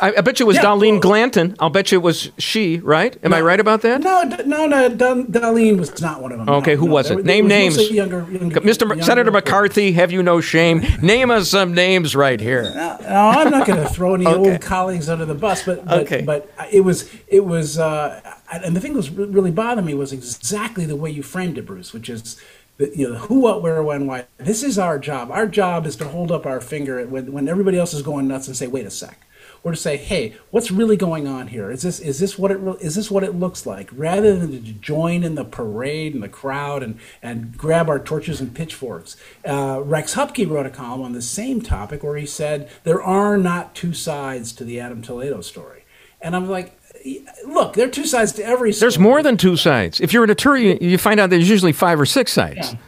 I, I bet you it was Yeah, Dahleen well- Glanton. I'll bet you it was she, right? Am I right about that? No, no, no. Dahleen was not one of them. Okay, No, who no, was it? there Name was names. Younger, younger, Mr. younger Senator. McCarthy, have you no shame? Name us some names right here. No, I'm not going to throw any Okay. old colleagues under the bus, but but, Okay. but it was it was uh, and the thing that was really bothered me was exactly the way you framed it, Bruce, which is the, you know the who, what, where, when, why. This is our job. Our job is to hold up our finger when when everybody else is going nuts and say, wait a sec. Or to say, "Hey, what's really going on here? Is this is this what it re- is this what it looks like?" Rather than to join in the parade and the crowd and and grab our torches and pitchforks. Uh, Rex Hupke wrote a column on the same topic where he said there are not two sides to the Adam Toledo story, and I'm like, look, there are two sides to every. There's more than two sides. If you're an attorney, you find out there's usually five or six sides. Yeah.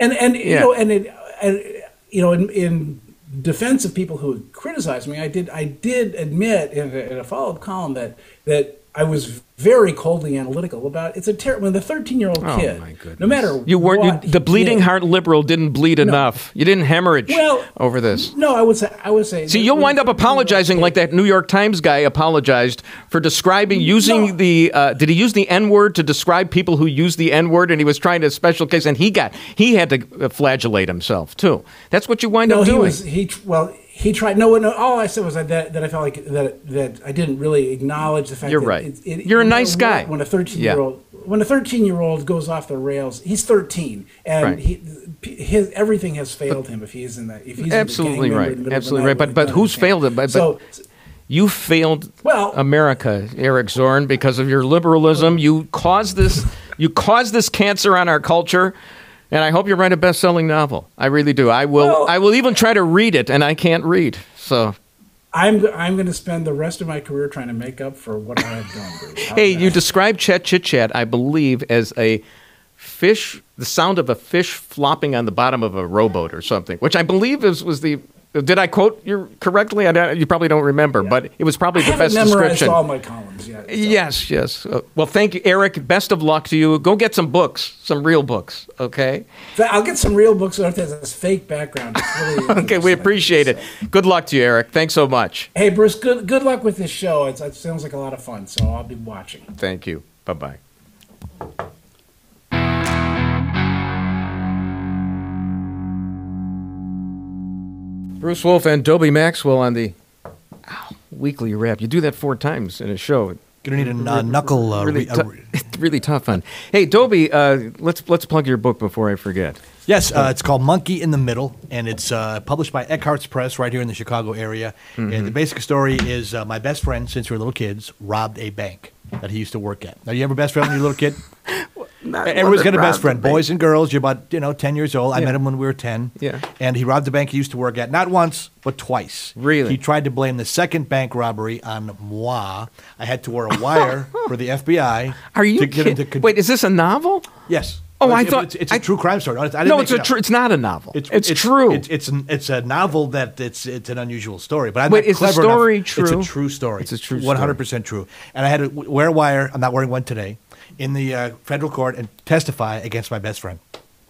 and and you know and it, and you know in, in defense of people who criticized me, I did I did admit in a, in a follow up column that that I was very coldly analytical about it's a terrible when the 13 year old Oh, kid my goodness. no matter You weren't. what You, the bleeding did- heart liberal didn't bleed enough. You didn't hemorrhage Well, over this. no I would say I would say See, you'll wind up apologizing like that New York Times guy apologized for describing using No. the. Uh, did he use the N word to describe people who use the N word? And he was trying to special case, and he got he had to uh, flagellate himself too. That's what you wind no up he doing. was he well he tried no no all I said was that that I felt like that that I didn't really acknowledge the fact You're that right. it- it- You're a nice guy. when a 13 year old when a 13 year old goes off the rails he's 13 and Right. he his everything has failed him if he's in that if he's Absolutely the right. in the middle of the Absolutely right. But- but who's failed it? But- so You failed Well- America, Eric Zorn, because of your liberalism. You caused this. You caused this cancer on our culture, And I hope you write a best-selling novel. I really do. I will. Well- I will even try to read it, and I can't read. So, I'm I'm going to spend the rest of my career trying to make up for what I have done. Hey, you described Chet Chit Chat, I believe, as a fish, the sound of a fish flopping on the bottom of a rowboat or something, which I believe is was the. Did I quote you correctly? I don't, you probably don't remember, but it was probably I the haven't best description. all my columns yet. so- Yes, yes. Uh, well, thank you, Eric. Best of luck to you. Go get some books, some real books. Okay. I'll get some real books that has this fake background. Really Okay, we appreciate it. Good luck to you, Eric. Thanks so much. Hey, Bruce, good good luck with this show. It's, it sounds like a lot of fun, so I'll be watching. Thank you. Bye bye. Bruce Wolf and Dobie Maxwell on the ow, weekly wrap. You do that four times in a show. Gonna need a uh, knuckle. Uh, Really, re- uh, it's really tough one. Hey, Dobie, uh, let's let's plug your book before I forget. Yes, uh, it's called Monkey in the Middle, and it's uh, published by Eckhartz Press right here in the Chicago area. Mm-hmm. And the basic story is uh, my best friend, since we were little kids, robbed a bank that he used to work at. Now, you have a best friend when you're a little kid? Everyone's got a best friend, boys and girls. You're about you know ten years old. I met him when we were ten. Yeah. and he robbed the bank he used to work at, not once but twice. Really? he tried to blame the second bank robbery on moi. I had to wear a wire for the FBI. Are you to get him to con- Wait, is this a novel? Yes. Oh, It's- I thought- it's, it's I- a true crime story. I didn't No, it's it a tr- it's not a novel. It's, It's, true. It's, it's an it's a novel that it's it's an unusual story. But I'm Wait, not is the clever story enough. true? It's a true story. It's a true One hundred percent true. And I had to wear a wire. I'm not wearing one today. In the uh, federal court and testify against my best friend.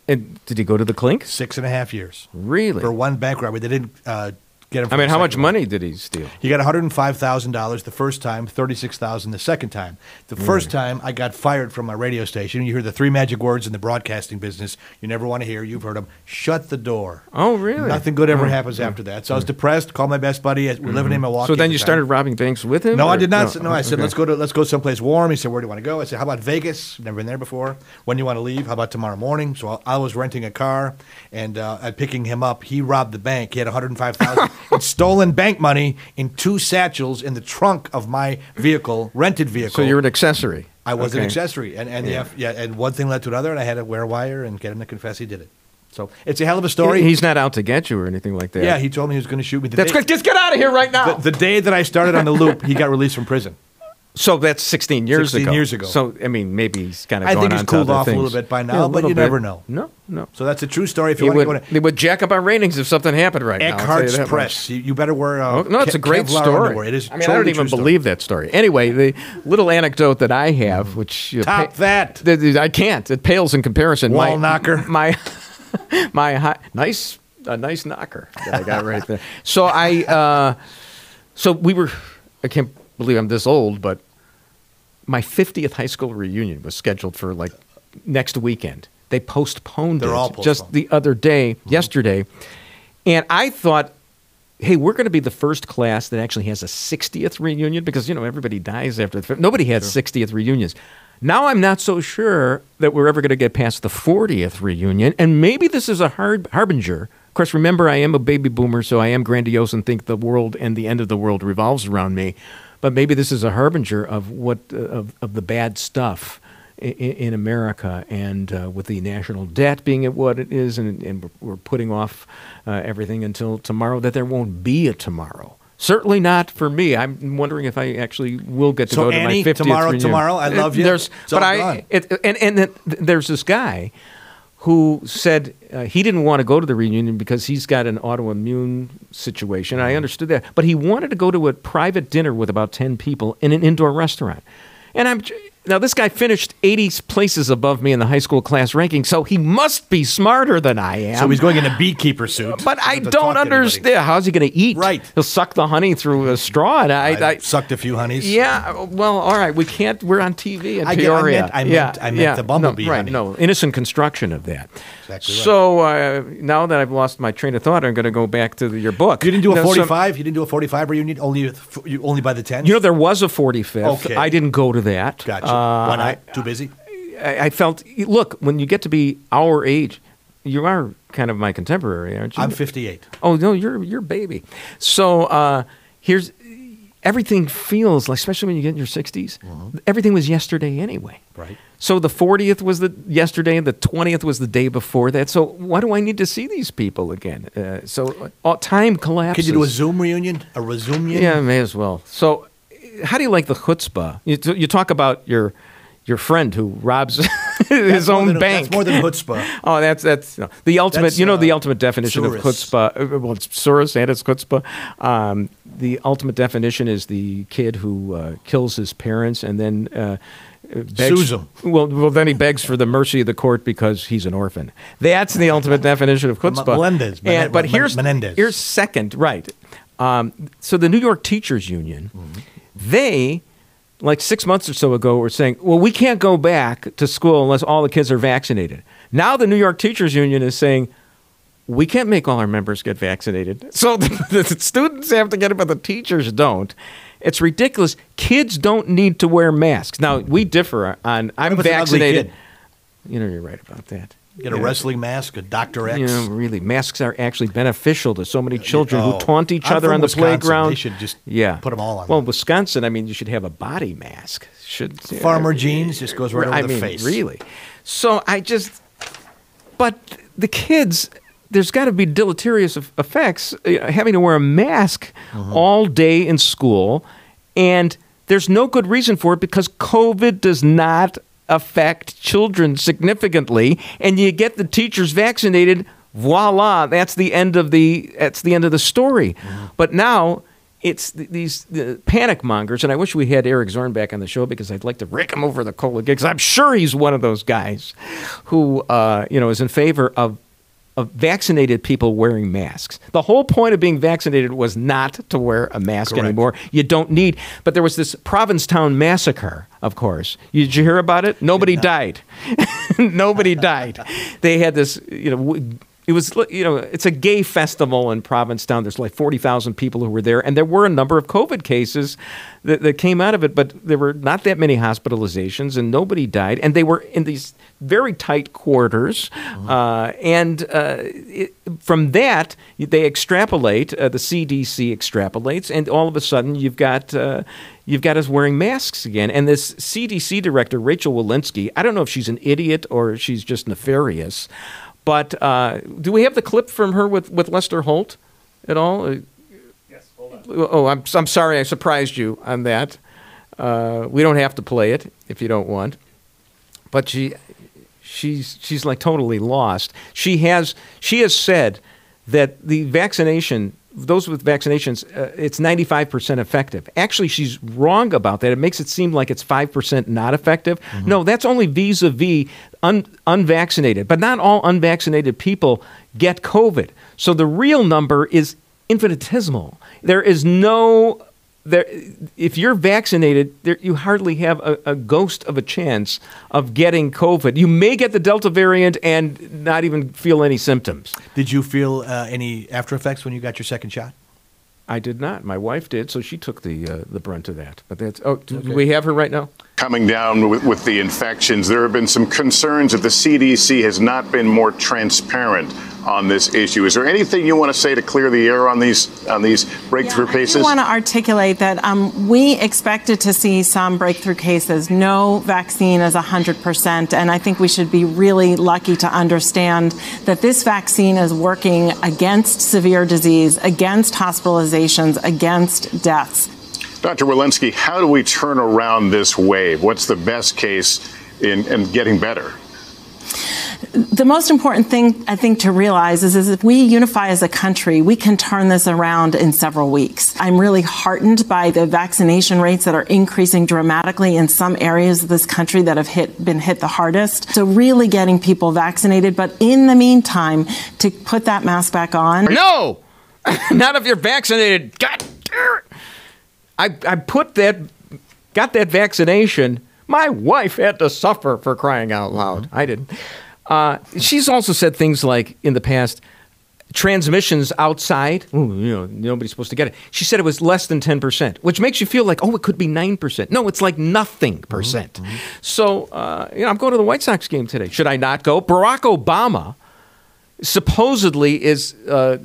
and did he go to the clink? Six and a half years Really? for one bank robbery. They didn't uh, get him. I mean, how much one. money did he steal? He got one hundred and five thousand dollars the first time, thirty six thousand the second time. The hmm. first time I got fired from my radio station. You hear the three magic words in the broadcasting business you never want to hear. You've heard them. Shut the door. Oh, really? Nothing good ever hmm. happens hmm. after that. So I was depressed. Called my best buddy. We're living in Milwaukee. So at then the you time. started robbing banks with him? No, I or- did not. No, I said okay. let's go to let's go someplace warm. He said, "Where do you want to go?" I said, "How about Vegas? Never been there before. When do you want to leave? How about tomorrow morning?" So I, I was renting a car and uh, and picking him up. He robbed the bank. He had one hundred five thousand in stolen bank money in two satchels in the trunk of my vehicle, rented vehicle. So you're an accessory. I was an Okay. accessory, and and. F- yeah, and one thing led to another, and I had to wear a wire and get him to confess he did it. So it's a hell of a story. He's not out to get you or anything like that. yeah, he told me he was going to shoot me. The That's day, good. Just get out of here right now. the, the day that I started on the loop, he got released from prison. So that's 16 years 16 ago. years ago. So I mean, maybe he's kind of. I think he's on cooled off a little bit by now, Yeah, but you bit. never know. No, no. So that's a true story. If you want, would, to they would jack up our ratings if something happened right now. Tell you Eckhartz. Press, you, you better wear. Uh, Oh, no, it's a great Kevlar story. underwear. It is. I mean, I don't even story. believe that story. Anyway, the little anecdote that I have, which you Top that. th- th- I can't. It pales in comparison. Wall my, knocker. My my hi- nice a nice knocker that I got right there. So I uh, so we were. I can't believe I'm this old, but my 50th high school reunion was scheduled for like next weekend. They postponed They're it all just the other day, mm-hmm. yesterday, and I thought hey, we're going to be the first class that actually has a 60th reunion because, you know, everybody dies after the Nobody had 60th reunions. Now I'm not so sure that we're ever going to get past the 40th reunion, and maybe this is a hard harbinger. Of course, remember, I am a baby boomer, so I am grandiose and think the world and the end of the world revolves around me. But maybe this is a harbinger of what uh, of, of the bad stuff in, in America, and uh, with the national debt being at what it is, and, and we're- putting off uh, everything until tomorrow, that there won't be a tomorrow. Certainly not for me. I'm wondering if I actually will get to So go to Annie, my 50th tomorrow- reunion. tomorrow, I love you. There's, but I it, and and then there's this guy who said uh, he didn't want to go to the reunion because he's got an autoimmune situation. I understood that, but he wanted to go to a private dinner with about ten people in an indoor restaurant. And I'm now this guy finished 80 places above me in the high school class ranking, so he must be smarter than I am. So he's going in a beekeeper suit. But I don't understand. How's he going to eat? Right. He'll suck the honey through a straw. And I, I, I, sucked a few honeys. yeah. Well, all right. We can't. We're on TV in I get- I Peoria. meant- I meant- yeah, I meant yeah, the bumblebee No, right. honey. No, innocent construction of that. Exactly right. So uh, now that I've lost my train of thought, I'm going to go back to the, your book. You didn't do a know, some- 45. you didn't do a 45 reunion. Only you only by the 10. you know, there was a 45th. Okay. I didn't go to that. Gotcha. Uh, Why not? Too busy. I, I felt. Look, when you get to be our age, you are kind of my contemporary, aren't you? I'm 58. Oh no, you're you're a baby. So uh, here's everything feels like, especially when you get in your 60s, everything was yesterday anyway. Right. So the 40th was the yesterday, and the 20th was the day before that. So why do I need to see these people again? Uh, so uh, time collapses. Could you do a Zoom reunion? A resume? Yeah, may as well. So, how do you like the chutzpah? You, t- you talk about your your friend who robs his more own than- bank. That's more than chutzpah. Oh, that's that's no. the ultimate. That's, you know the uh, ultimate definition of chutzpah. uh, Well, it's tsuris and it's chutzpah. Um, the ultimate definition is the kid who uh, kills his parents and then. Uh, begs, Sues. Well, well, then he begs for the mercy of the court because he's an orphan. That's the ultimate definition of chutzpah. Melendez, And- but here's Menendez. here's second, right? Um, so the New York Teachers Union, they like six months or so ago were saying, well, we can't go back to school unless all the kids are vaccinated. Now the New York Teachers Union is saying, we can't make all our members get vaccinated. So the, the students have to get it, but the teachers don't. It's ridiculous. Kids don't need to wear masks. Now, we differ on I'm if it's an ugly vaccinated. You know, you're right about that. Get a Yeah. wrestling mask, a Dr. X. Know, really, masks are actually beneficial to so many children Oh. who taunt each I'm other on the Wisconsin. playground. They should just yeah. put 'em all on. Well, Wisconsin, I mean, you should have a body mask. Should Farmer jeans just goes right over I the mean, face. Really. So I just, but the kids, there's got to be deleterious eff- effects uh, having to wear a mask Mm-hmm. all day in school, and there's no good reason for it because COVID does not affect children significantly, and you get the teachers vaccinated. Voila, that's the end of the that's the end of the story. Mm-hmm. But now it's th- these the panic mongers, and I wish we had Eric Zorn back on the show because I'd like to rake him over the cola because I'm sure he's one of those guys who uh, you know is in favor of of vaccinated people wearing masks. The whole point of being vaccinated was not to wear a mask Correct. anymore. You don't need. But there was this Provincetown massacre, of course. Did you hear about it? Nobody died. Nobody died. They had this, you know. It was, you know, it's a gay festival in Provincetown. There's like 40,000 people who were there, and there were a number of COVID cases that, that came out of it, but there were not that many hospitalizations, and nobody died. And they were in these very tight quarters. Uh, and uh, it, from that, they extrapolate, uh, the CDC extrapolates, and all of a sudden you've got. Uh, You've got us wearing masks again. And this CDC director, Rochelle Walensky, I don't know if she's an idiot or she's just nefarious, but uh, do we have the clip from her with, with Lester Holt at all? Uh, Oh, I'm, I'm sorry I surprised you on that. Uh, we don't have to play it if you don't want. But she, she's, she's like totally lost. She has, she has said that the vaccination, those with vaccinations, uh, it's 95% effective. Actually, she's wrong about that. It makes it seem like it's 5% not effective. No, that's only vis a vis unvaccinated. But not all unvaccinated people get COVID. So the real number is infinitesimal. There is no there. If you're vaccinated, there, you hardly have a, a ghost of a chance of getting COVID. You may get the Delta variant and not even feel any symptoms. Did you feel uh, any after effects when you got your second shot? I did not. My wife did, so she took the uh, the brunt of that. But that's. Oh, do we have her right now? Coming down with, with the infections. There have been some concerns that the CDC has not been more transparent on this issue. Is there anything you want to say to clear the air on these on these breakthrough Yeah, cases? I want to articulate that um, we expected to see some breakthrough cases. No vaccine is 100%, and I think we should be really lucky to understand that this vaccine is working against severe disease, against hospitalizations, against deaths. Dr. Walensky, how do we turn around this wave? What's the best case in, in getting better? The most important thing I think to realize is, is if we unify as a country, we can turn this around in several weeks. I'm really heartened by the vaccination rates that are increasing dramatically in some areas of this country that have hit, been hit the hardest. So really getting people vaccinated, but in the meantime, to put that mask back on. No, not if you're vaccinated. God damn it. I, I put that, got that vaccination. My wife had to suffer for crying out loud. I didn't. Uh, she's also said things like in the past, transmissions outside, ooh, you know, nobody's supposed to get it. She said it was less than 10%, which makes you feel like, oh, it could be 9%. No, it's like nothing percent. So, uh, you know, I'm going to the White Sox game today. Should I not go? Barack Obama supposedly is uh,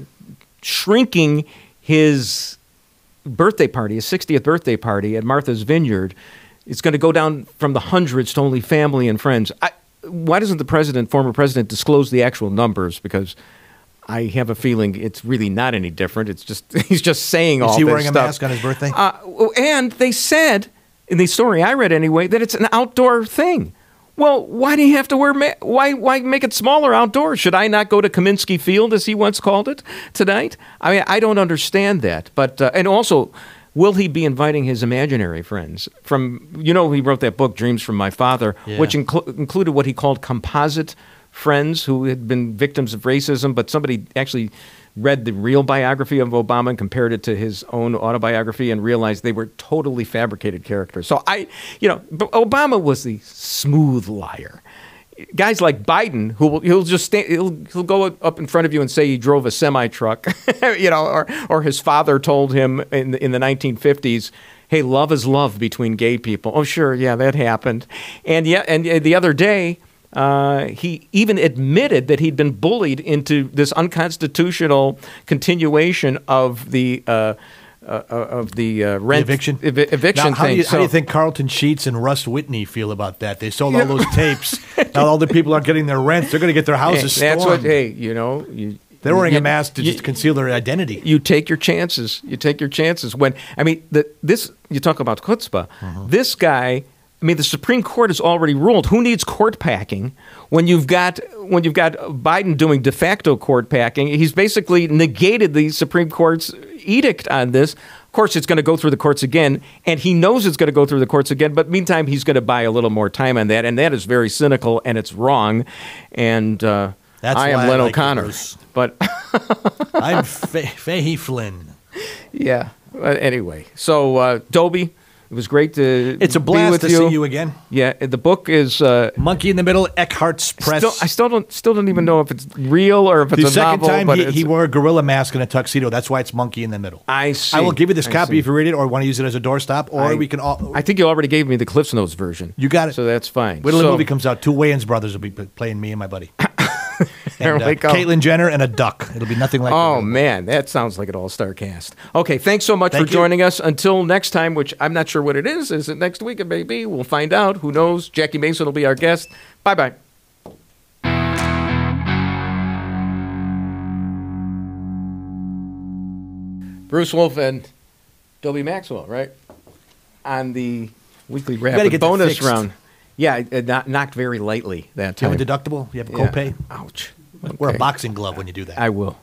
shrinking his birthday party, his 60th birthday party at Martha's Vineyard. It's going to go down from the hundreds to only family and friends. I, why doesn't the president, former president, disclose the actual numbers? Because I have a feeling it's really not any different. It's just he's just saying all Is he wearing a mask on his birthday? Uh, and they said in the story I read anyway that it's an outdoor thing. Well, why do you have to wear? Ma- why why make it smaller outdoors? Should I not go to Kaminsky Field as he once called it tonight? I mean, I don't understand that. But uh, and also, will he be inviting his imaginary friends from? You know, he wrote that book, Dreams from My Father, Yeah. which inclu- included what he called composite friends who had been victims of racism, but somebody actually read the real biography of Obama and compared it to his own autobiography and realized they were totally fabricated characters. So I, you know, Obama was the smooth liar. Guys like Biden, who will he'll just he'll he'll go up in front of you and say he drove a semi truck, you know, or or his father told him in the, in the 1950s, "Hey, love is love between gay people." Oh, sure, yeah, that happened, and yeah, and the other day uh, he even admitted that he'd been bullied into this unconstitutional continuation of the uh, uh, of the uh, The rent eviction ev- eviction Now, how thing. Do you, how do you think Carleton Sheets and Russ Whitney feel about that? They sold all those tapes. now all the people aren't getting their rents. They're going to get their Hey, houses that's what. Hey, you know, you, They're wearing you- a mask to you- just conceal their identity. you take your chances. You take your chances. When I mean, the, this you talk about chutzpah. Uh-huh. This guy. I mean, the Supreme Court has already ruled. Who needs court packing when you've got when you've got Biden doing de facto court packing? He's basically negated the Supreme Court's edict on this. Of course, it's going to go through the courts again, and he knows it's going to go through the courts again. But meantime, he's going to buy a little more time on that, and that is very cynical and it's wrong. And uh, That's I am I Len like O'Connor, but. I'm Fa- Fahey Flynn. Yeah. Anyway, so uh, Dobie, it was great to It's a be blast with to you. see you again. Yeah, the book is. Uh, Monkey in the Middle, Eckhartz Press. still, I still don't still don't even know if it's real or if it's the a second novel. time he, he wore a gorilla mask and a tuxedo. That's why it's Monkey in the Middle. I see. I will give you this I copy see. if you read it or want to use it as a doorstop, or I- we can all. I think you already gave me the Cliff's Notes version. You got it. So that's fine. Wait till the movie comes out. Two Wayans brothers will be playing me and my buddy. There and, we uh, go. Caitlyn Jenner and a duck. It'll be nothing like. Oh man, that sounds like an all-star cast. Okay, thanks so much Thank for you. joining us. Until next time, which I'm not sure what it is. Is it next week? It may be. We'll find out. Who knows? Jackie Mason will be our guest. Bye bye. Bruce Wolf and Dobie Maxwell, right? On the weekly get bonus round. Yeah, it, knocked- very lightly that You have a deductible. You have a Yeah. copay. Ouch. Wear a boxing glove when you do that. I will.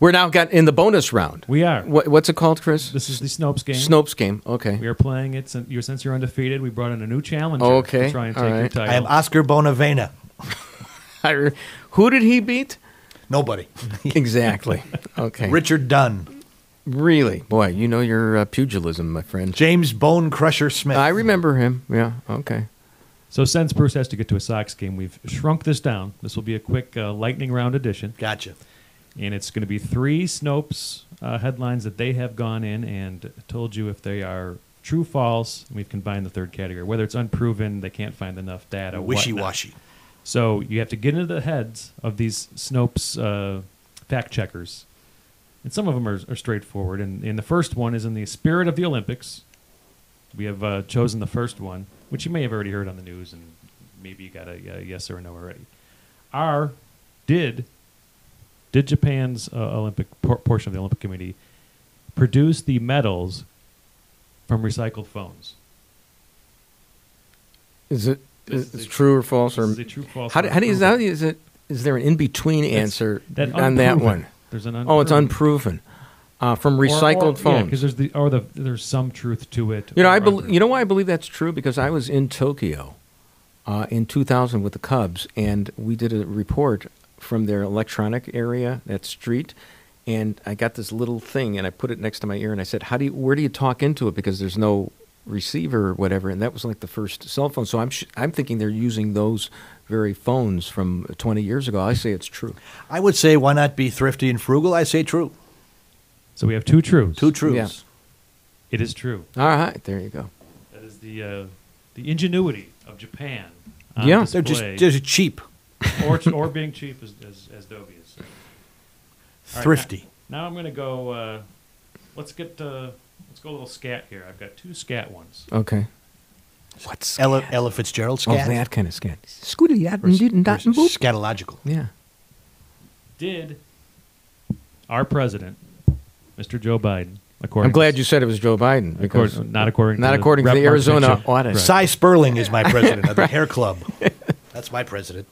We're now got in the bonus round. We are. What, what's it called, Chris? This is the Snopes game. Snopes game. Okay. We are playing it since you're, since you're undefeated. We brought in a new challenger Okay, to try and all take your title. I am Oscar Bonavena. Who did he beat? Nobody. exactly. Okay. Richard Dunn. Really? Boy, you know your uh, pugilism, my friend. James Bone Crusher Smith. I remember him. Yeah. Okay. So since Bruce has to get to a Sox game, we've shrunk this down. This will be a quick uh, lightning round edition, Gotcha. and it's going to be three Snopes uh, headlines that they have gone in and told you if they are true, false. And we've combined the third category, whether it's unproven, they can't find enough data. Wishy washy. So you have to get into the heads of these Snopes uh, fact checkers. And some of them are, are straightforward. And, and the first one is in the spirit of the Olympics. We have uh, chosen the first one, which you may have already heard on the news, and maybe you got a, a yes or a no already. Are did did Japan's uh, Olympic por- portion of the Olympic Committee produce the medals from recycled phones? Is it is is it true or false? Or is a true, false, how, do- or how do you, unproven. how do you- is it? Is there an in between It's- answer that on that unproven. one? There's an Oh, it's unproven. Unproven. Uh, from recycled phones. because there's the or the there's some truth to it. You know, I or bel other. you know why I believe that's true because I was in Tokyo uh, in 2000 with the Cubs, and we did a report from their electronic area, that street, and I got this little thing, and I put it next to my ear, and I said, "How do you? Where do you talk into it? Because there's no receiver or whatever." And that was like the first cell phone. So I'm sh- I'm thinking they're using those very phones from 20 years ago. I say it's true. I would say, why not be thrifty and frugal? I say true. So we have two truths. Two truths. Yeah. It is true. All right, there you go. That is the uh, the ingenuity of Japan. on Yeah. They're just, display. they're just cheap. or or being cheap as as, as Dobie is. All right, Thrifty. now, now I'm going to go uh, let's get uh, let's go a little scat here. I've got two scat ones. Okay. What's Ella, Ella Fitzgerald scat? Oh, scat. that kind of scat. Scooty, yeah, Versus- didn't dot and boop. Scatological. Yeah. Did our president, Mr. Joe Biden, according I'm glad you said it was Joe Biden because According- not according not to according to the Arizona Mitchell. audit. Right. Sy Sperling is my president of the Hair Club. That's my president.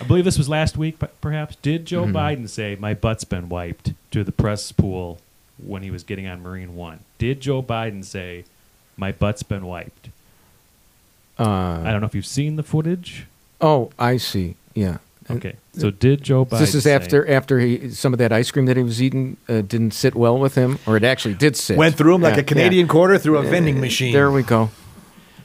I believe this was last week, perhaps did Joe Mm-hmm. Biden say my butt's been wiped to the press pool when he was getting on Marine One? Did Joe Biden say my butt's been wiped? Uh, I don't know if you've seen the footage. oh, I see. Yeah. Okay, so did Joe Biden? This is say- after after he some of that ice cream that he was eating uh, didn't sit well with him, or it actually did sit. Went through him like a Canadian yeah. quarter through a vending machine. There we go.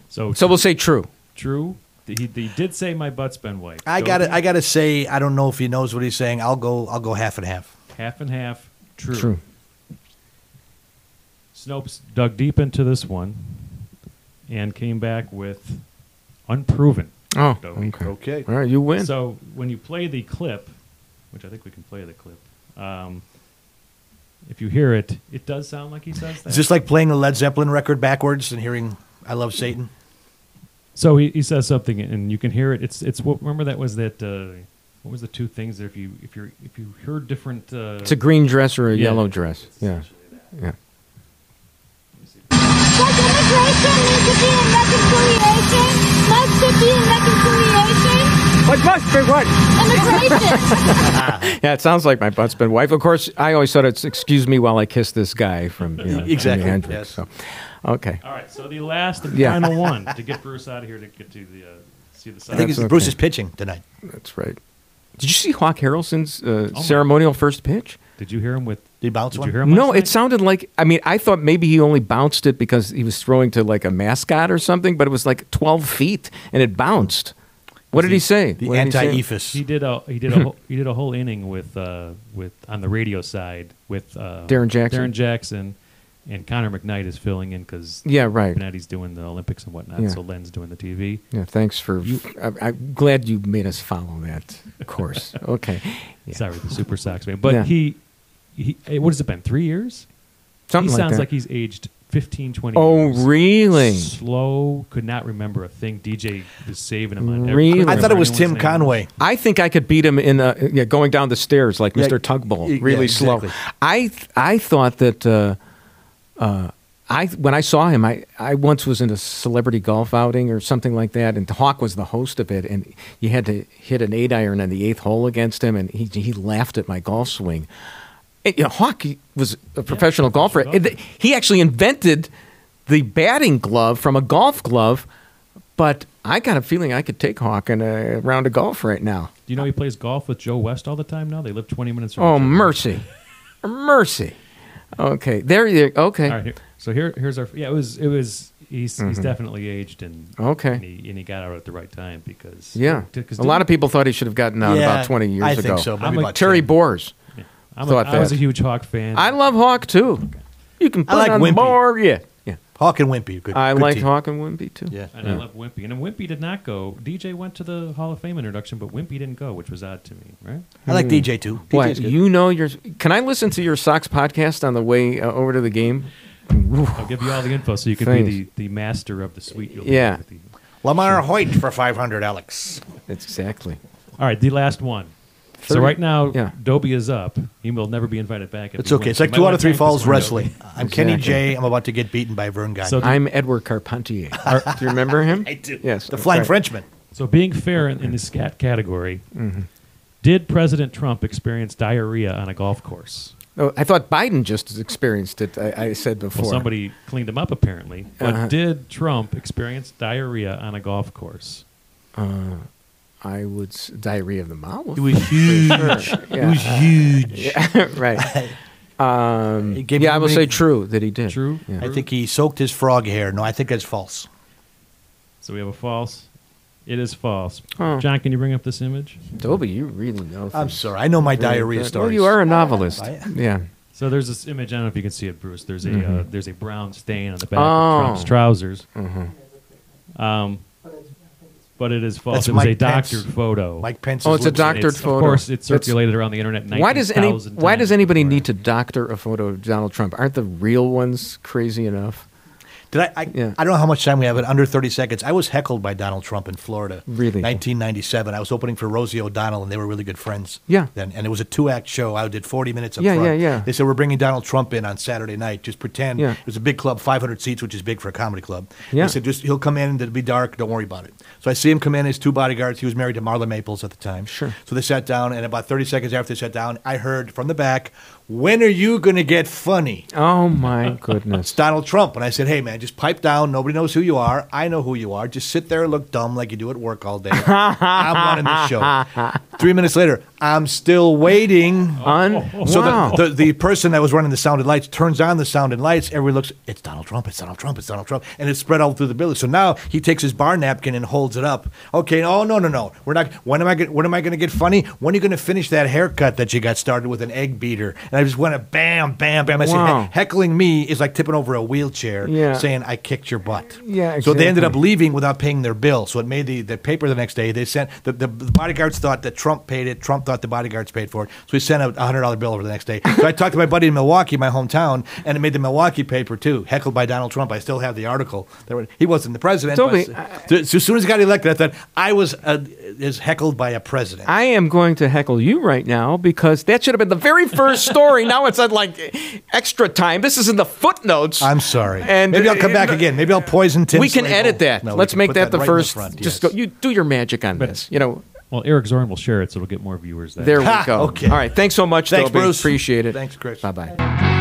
So, So we'll say true. true. He, he did say my butt's been wiped. I got to I got to say I don't know if he knows what he's saying. I'll go I'll go half and half. half and half. True. True. Snopes dug deep into this one and came back with unproven. Oh, Doggy. okay. Okay. All right, you win. So when you play the clip, which I think we can play the clip, um, if you hear it, it does sound like he says that. Is this like playing a Led Zeppelin record backwards and hearing "I Love Satan"? so he, he says something, and you can hear it. It's it's what remember that was that. Uh, what was the two things that if you if you if you heard different? Uh, it's a green dress or a Yeah. yellow dress. Yeah. Yeah. Does immigration need to be in reconciliation? Must it be in reconciliation? What must be what? Immigration. Yeah, it sounds like my butt's been wiped. Of course, I always thought it's "excuse me while I kiss this guy" from you know, Exactly, Hendrix. yes. So, okay. all right, so the last and Yeah. final one to get Bruce out of here to get to the uh, see the side. I think it's That's Bruce okay. is pitching tonight. That's right. Did you see Hawk Harrelson's uh, Oh, ceremonial first pitch? Did you hear him with? Did he bounce Did one? you hear him? No, it sounded like. I mean, I thought maybe he only bounced it because he was throwing to like a mascot or something, but it was like 12 feet and it bounced. What did he say? The What did he say? anti-ephus. He did a he did a whole, he did a whole inning with uh, with on the radio side with uh, Darrin Jackson? Darrin Jackson, and Connor McKnight is filling in because Yeah, right. Benetti's doing the Olympics and whatnot, Yeah. so Len's doing the TV. Yeah, thanks for. I, I'm glad you made us follow that course. okay. Yeah. Sorry, the Super Sox man, but Yeah. he, he eh, what has it been? Three years? Something he like sounds that. like he's aged 15, 20 Oh, years. really? Slow, could not remember a thing. DJ was saving him on. Really? couldn't I thought it was Tim name. Conway. I think I could beat him in uh, yeah, going down the stairs like Yeah, Mr. Tudball, yeah, really slow. exactly. I th- I thought that uh, uh, I when I saw him, I, I once was in a celebrity golf outing or something like that, and Hawk was the host of it, and you had to hit an eight iron on the eighth hole against him, and he he laughed at my golf swing. And, you know, Hawk he was a professional golfer. professional And th- He actually invented the batting glove from a golf glove, but I got a feeling I could take Hawk in a round of golf right now. Do you know he plays golf with Joe West all the time now? They live 20 minutes from Oh, each mercy. mercy. Okay. There you Okay. All right, here, so here, here's our. Yeah, it was. It was. He's, he's definitely aged and Mm-hmm. Okay. and he, and he got out at the right time because Yeah. because A lot of people thought he should have gotten out Yeah, about 20 years I ago. think so. Maybe I'm about like Terry 10. Boers. I'm thought a, I was a huge Hawk fan. I love Hawk too. You can put like on Wimpy. the board. Yeah. Yeah. Hawk and Wimpy. Good, I good like team. Hawk and Wimpy too. Yeah. and I love Wimpy. And Wimpy did not go. DJ went to the Hall of Fame introduction, but Wimpy didn't go, which was odd to me, right? I like DJ too. What DJ's good. you know your? Can I listen to your Sox podcast on the way uh, over to the game? I'll give you all the info so you can be the, the master of the suite. You'll Yeah. be with the- LaMarr Hoyt for 500, Alex. That's exactly. All right, the last one. So right now, yeah. Dobie is up. He will never be invited back. It's okay. wins. It's like two out of three falls one, wrestling. Dobie. I'm Kenny Exactly. J. I'm about to get beaten by Verne Gagne. So the- I'm Edward Carpentier. do you remember him? I do. Yes. the Flying okay. Frenchman. So being fair in, in the scat category, Mm-hmm. did President Trump experience diarrhea on a golf course? Oh, I thought Biden just experienced it. I, I said before. Well, somebody cleaned him up apparently. But Uh-huh. did Trump experience diarrhea on a golf course? I would s- diarrhea of the mouth. It was huge. Yeah. It was huge. Yeah, right. Um, He gave yeah, I will the- say true that he did. True. Yeah. I think he soaked his frog hair. No, I think that's false. So we have a false. It is false. Oh. John, can you bring up this image? Dobie, you really know. I'm things sorry. I know my really diarrhea good. stories. Well, you are a novelist. I- yeah. So there's this image. I don't know if you can see it, Bruce. There's a uh, there's a brown stain on the back Mm-hmm. Oh. of Trump's trousers. Mm-hmm. Um, but it is false. That's it was a Mike Pence. doctored photo. Mike Pence. Oh, it's a doctored It's- photo. Of course, it That's- circulated around the internet. Why does any Why does anybody before. need to doctor a photo of Donald Trump? Aren't the real ones crazy enough? Did I? I, Yeah. I don't know how much time we have, but under 30 seconds. I was heckled by Donald Trump in Florida. Really? 1997. I was opening for Rosie O'Donnell, and they were really good friends. Yeah. Then, and it was a two-act show. I did 40 minutes up Yeah, front. yeah, yeah. They said we're bringing Donald Trump in on Saturday night. Just pretend. Yeah. It was a big club, 500 seats, which is big for a comedy club. Yeah. They said just he'll come in and it'll be dark. Don't worry about it. So I see him come in. His two bodyguards. He was married to Marla Maples at the time. Sure. So they sat down, and about 30 seconds after they sat down, I heard from the back, "When are you going to get funny?" Oh my goodness! It's Donald Trump. And I said, hey, man, just pipe down. Nobody knows who you are. I know who you are. Just sit there and look dumb like you do at work all day. I'm running the show. Three minutes later, I'm still waiting. Un- oh, So wow. the, the, the person that was running the sound and lights turns on the sound and lights. Everyone looks, it's Donald Trump, it's Donald Trump, it's Donald Trump. And it's spread all through the building. So now he takes his bar napkin and holds it up. Okay, oh, no, no, no. We're not, when am I, when am I going to get funny? When are you going to finish that haircut that you got started with an egg beater? And I just went, bam, bam, bam. I said, Wow. "He- heckling me is like tipping over a wheelchair Yeah. saying, I kicked your butt. Yeah, So they ended up leaving without paying their bill. So it made the, the paper the next day. They sent the, the, the bodyguards thought that Trump paid it. Trump thought the bodyguards paid for it. So he sent a hundred dollar bill over the next day. So I talked to my buddy in Milwaukee, my hometown, and it made the Milwaukee paper too. Heckled by Donald Trump. I still have the article. Were- He wasn't the president. But so, so as soon as he got elected, I thought I was uh, is heckled by a president. I am going to heckle you right now because that should have been the very first story. now it's at like extra time. This is in the footnotes. I'm sorry. And maybe I'll come uh, back again. Maybe I'll poison Tim. we can Slagle. edit that. No, Let's make put that, the right in first. front, Just go. You do your magic on this. You know. Well, Eric Zorn will share it, so it'll get more viewers. There, There we Ha, go. okay. All right. Thanks so much, Thanks, Dobie. Bruce. Appreciate it. Thanks, Chris. Bye bye.